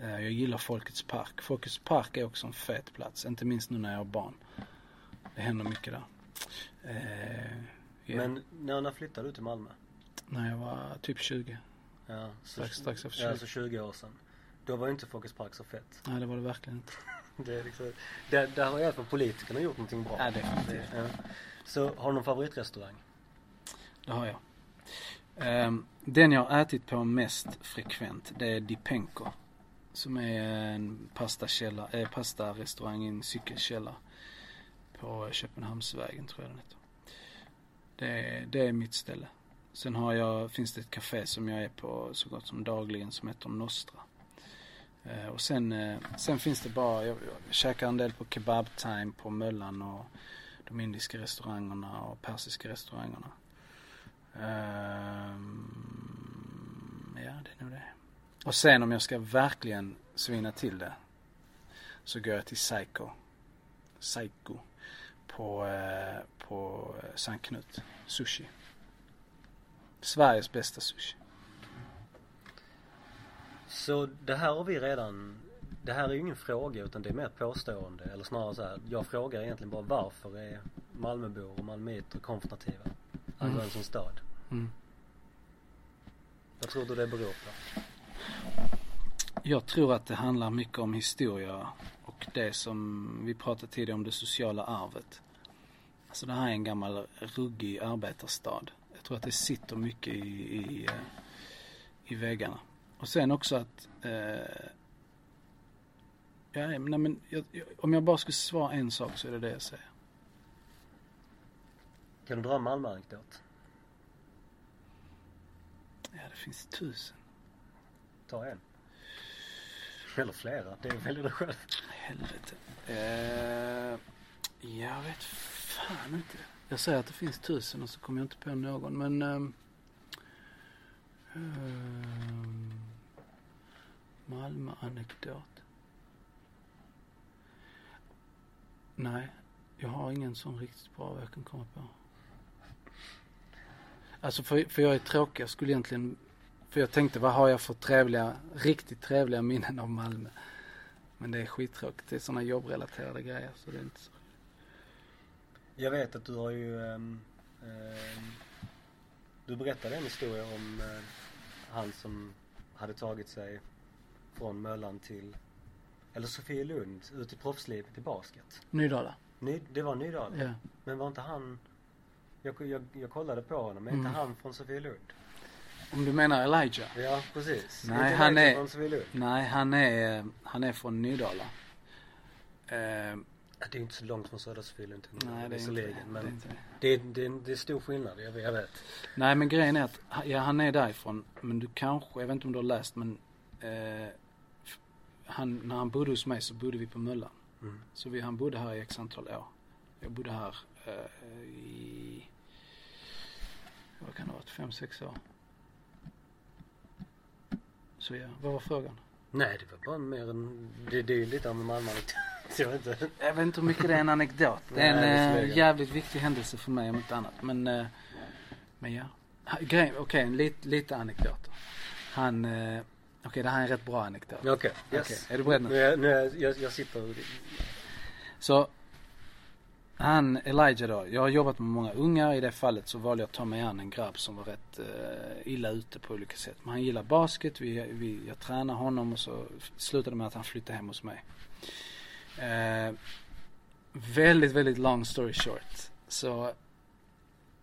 Eh, jag gillar Folkets park. Folkets park är också en fet plats. Inte minst nu när jag har barn. Det händer mycket där. Eh, ja. Men när, när flyttade du till Malmö? När jag var typ 20. Ja, så, Strax- strax efter Ja, 20. så 20 år sedan. Då var ju inte Folkets Park så fett. Nej det var det verkligen inte. Det är liksom, där, där har i alla fall politikerna gjort någonting bra. Ja, definitivt. Ja. Så har du någon favoritrestaurang? Det har jag. Ehm, den jag har ätit på mest frekvent det är Dipenko. Som är en pastakälla, eh, pastarestaurang i en cykelkälla. På Köpenhamnsvägen tror jag den heter. Det är, det är mitt ställe. Sen har jag, finns det ett café som jag är på så gott som dagligen som heter Nostra. Eh, och sen, eh, sen finns det bara, jag, jag käkar en del på Kebab Time på Möllan och de indiska restaurangerna och persiska restaurangerna. Ehm, ja, det är nog det. Och sen om jag ska verkligen svina till det så går jag till Psycho. Psycho. På, eh, på Sankt Knut. Sushi. Sveriges bästa sushi. Så det här har vi redan Det här är ju ingen fråga utan det är mer ett påstående eller snarare så här. Jag frågar egentligen bara varför är Malmöbor och malmöiter konfrontativa angående Mm. sin stad? Mm. Vad tror du det beror på? Jag tror att det handlar mycket om historia och det som vi pratade tidigare om det sociala arvet. Alltså det här är en gammal ruggig arbetarstad. Jag tror att det sitter mycket i, i, eh, i väggarna. Och sen också att eh, ja, nej, men jag, jag, om jag bara skulle svara en sak så är det det jag säger. Kan du dra en Malmö-anekdot? Ja, det finns tusen. Ta en. Eller flera, det väljer du själv. Helvete. Eh, jag vet fan inte. Jag säger att det finns tusen och så kommer jag inte på någon men ehm, ehm, Malmö-anekdot. Nej, jag har ingen sån riktigt bra jag kan komma på. Alltså för, för jag är tråkig. Jag skulle egentligen för jag tänkte vad har jag för trevliga, riktigt trevliga minnen av Malmö. Men det är skittråkigt. Det är sådana jobbrelaterade grejer så det är inte så. Jag vet att du har ju ehm, ehm, Du berättade en historia om eh, han som hade tagit sig från Möllan till eller Sofielund ut i proffslivet i basket. Nydala. Ny, det var Nydala. Ja. Men var inte han jag, jag, jag kollade på honom, är inte Mm. han från Sofielund? Om du menar Elijah? Ja, precis. Nej, Inte han är- från Sofielund. Nej, han är, han är från Nydala. Ja, Det är inte så långt från södra Sofielund till nej, det är, inte, det. men det är inte det. är, det, är, det är stor skillnad, jag vet. Jag vet. Nej, men grejen är att, ja han är därifrån. Men du kanske, jag vet inte om du har läst men f- han, när han bodde hos mig så bodde vi på Möllan. Mm. Så vi, han bodde här i x antal år. Jag bodde här eh, i, vad kan det ha varit, fem, sex år. Så ja, vad var frågan? Nej, det var bara mer en, det, det är ju lite av en Malmö Jag vet inte. Jag vet inte hur mycket det är en anekdot. Det är en Nej, eh, visserligen. jävligt viktig händelse för mig om inte annat. Men, eh, men ja. Grejen, okej, en lit, lite anekdoter. Han, eh, okej det här är en rätt bra anekdot. Okej, yes. Okej, är du beredd nu? Nu, är- nu är, jag, jag sitter Så han, Elijah då, jag har jobbat med många unga. I det fallet så valde jag att ta mig an en grabb som var rätt eh, illa ute på olika sätt. Men han gillar basket, vi, vi, jag tränar honom och så slutade det med att han flyttade hem hos mig. Eh, väldigt, väldigt long story short. Så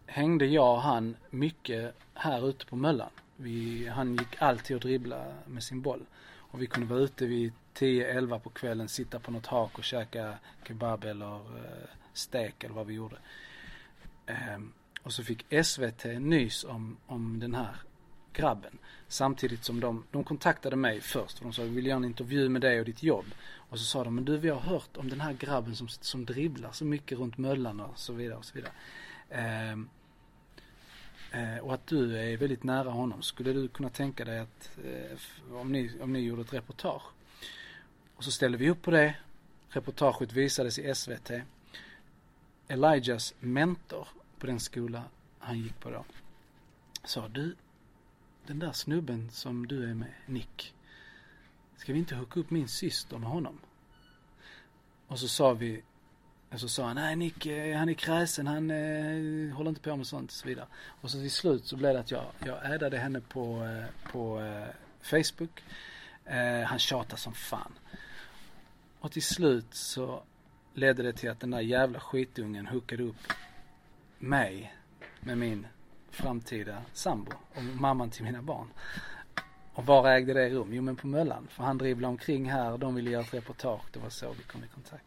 hängde jag och han mycket här ute på Möllan. Vi, han gick alltid och dribbla med sin boll. Och vi kunde vara ute vid 10-11 på kvällen, sitta på något hak och käka kebab eller eh, stek eller vad vi gjorde. Ehm, och så fick SVT nys om, om den här grabben. Samtidigt som de, de kontaktade mig först. För de sa, vi vill göra en intervju med dig och ditt jobb. Och så sa de, men du vi har hört om den här grabben som, som dribblar så mycket runt Möllan och så vidare och så vidare. Ehm, eh, och att du är väldigt nära honom. Skulle du kunna tänka dig att eh, om, ni, om ni gjorde ett reportage? Och så ställde vi upp på det. Reportaget visades i SVT. Elijahs mentor på den skola han gick på då sa du, den där snubben som du är med, Nick. Ska vi inte hooka upp min syster med honom? Och så sa vi, och så sa han, nej Nick, eh, han är kräsen, han eh, håller inte på med sånt och så vidare. Och så till slut så blev det att jag, jag ädade henne på, eh, på eh, Facebook. Eh, han tjatade som fan. Och till slut så ledde det till att den där jävla skitungen hookade upp mig med min framtida sambo och mamman till mina barn. Och var ägde det rum? Jo men på Möllan. För han dribblade omkring här de ville göra ett reportage. Det var så vi kom i kontakt.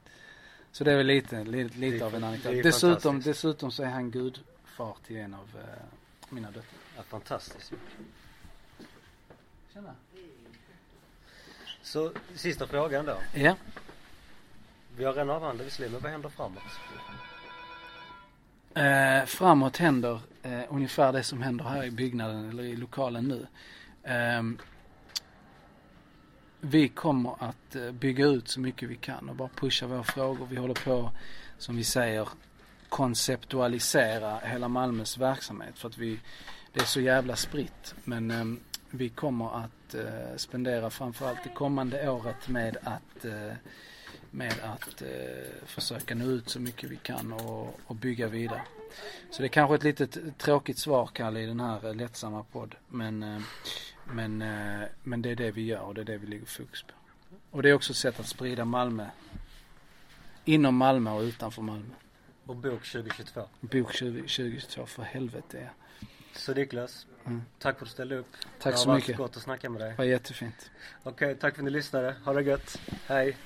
Så det är väl lite, lite, lite av en anekdot. Dessutom, dessutom så är han gudfar till en av eh, mina döttrar. Ja, fantastiskt. Tjena. Så sista frågan då. Ja. Vi har redan avhandlat visserligen, men vad händer framåt? Eh, framåt händer eh, ungefär det som händer här i byggnaden eller i lokalen nu. Ehm, vi kommer att eh, bygga ut så mycket vi kan och bara pusha våra frågor. Vi håller på, som vi säger, konceptualisera hela Malmös verksamhet för att vi, det är så jävla spritt. Men ehm, vi kommer att eh, spendera framförallt det kommande året med att eh, med att eh, försöka nå ut så mycket vi kan och, och bygga vidare. Så det är kanske ett litet tråkigt svar Kalle i den här eh, lättsamma podd. Men, eh, men, eh, men det är det vi gör och det är det vi lägger fokus på. Och det är också ett sätt att sprida Malmö. Inom Malmö och utanför Malmö. Och bok 2022. Bok 20, 2022 för helvete ja. Så Niklas, Mm. tack för att du ställde upp. Tack det så har varit mycket. gott att snacka med dig. Det var jättefint. Okej, tack för att ni lyssnade. Ha det gött. Hej.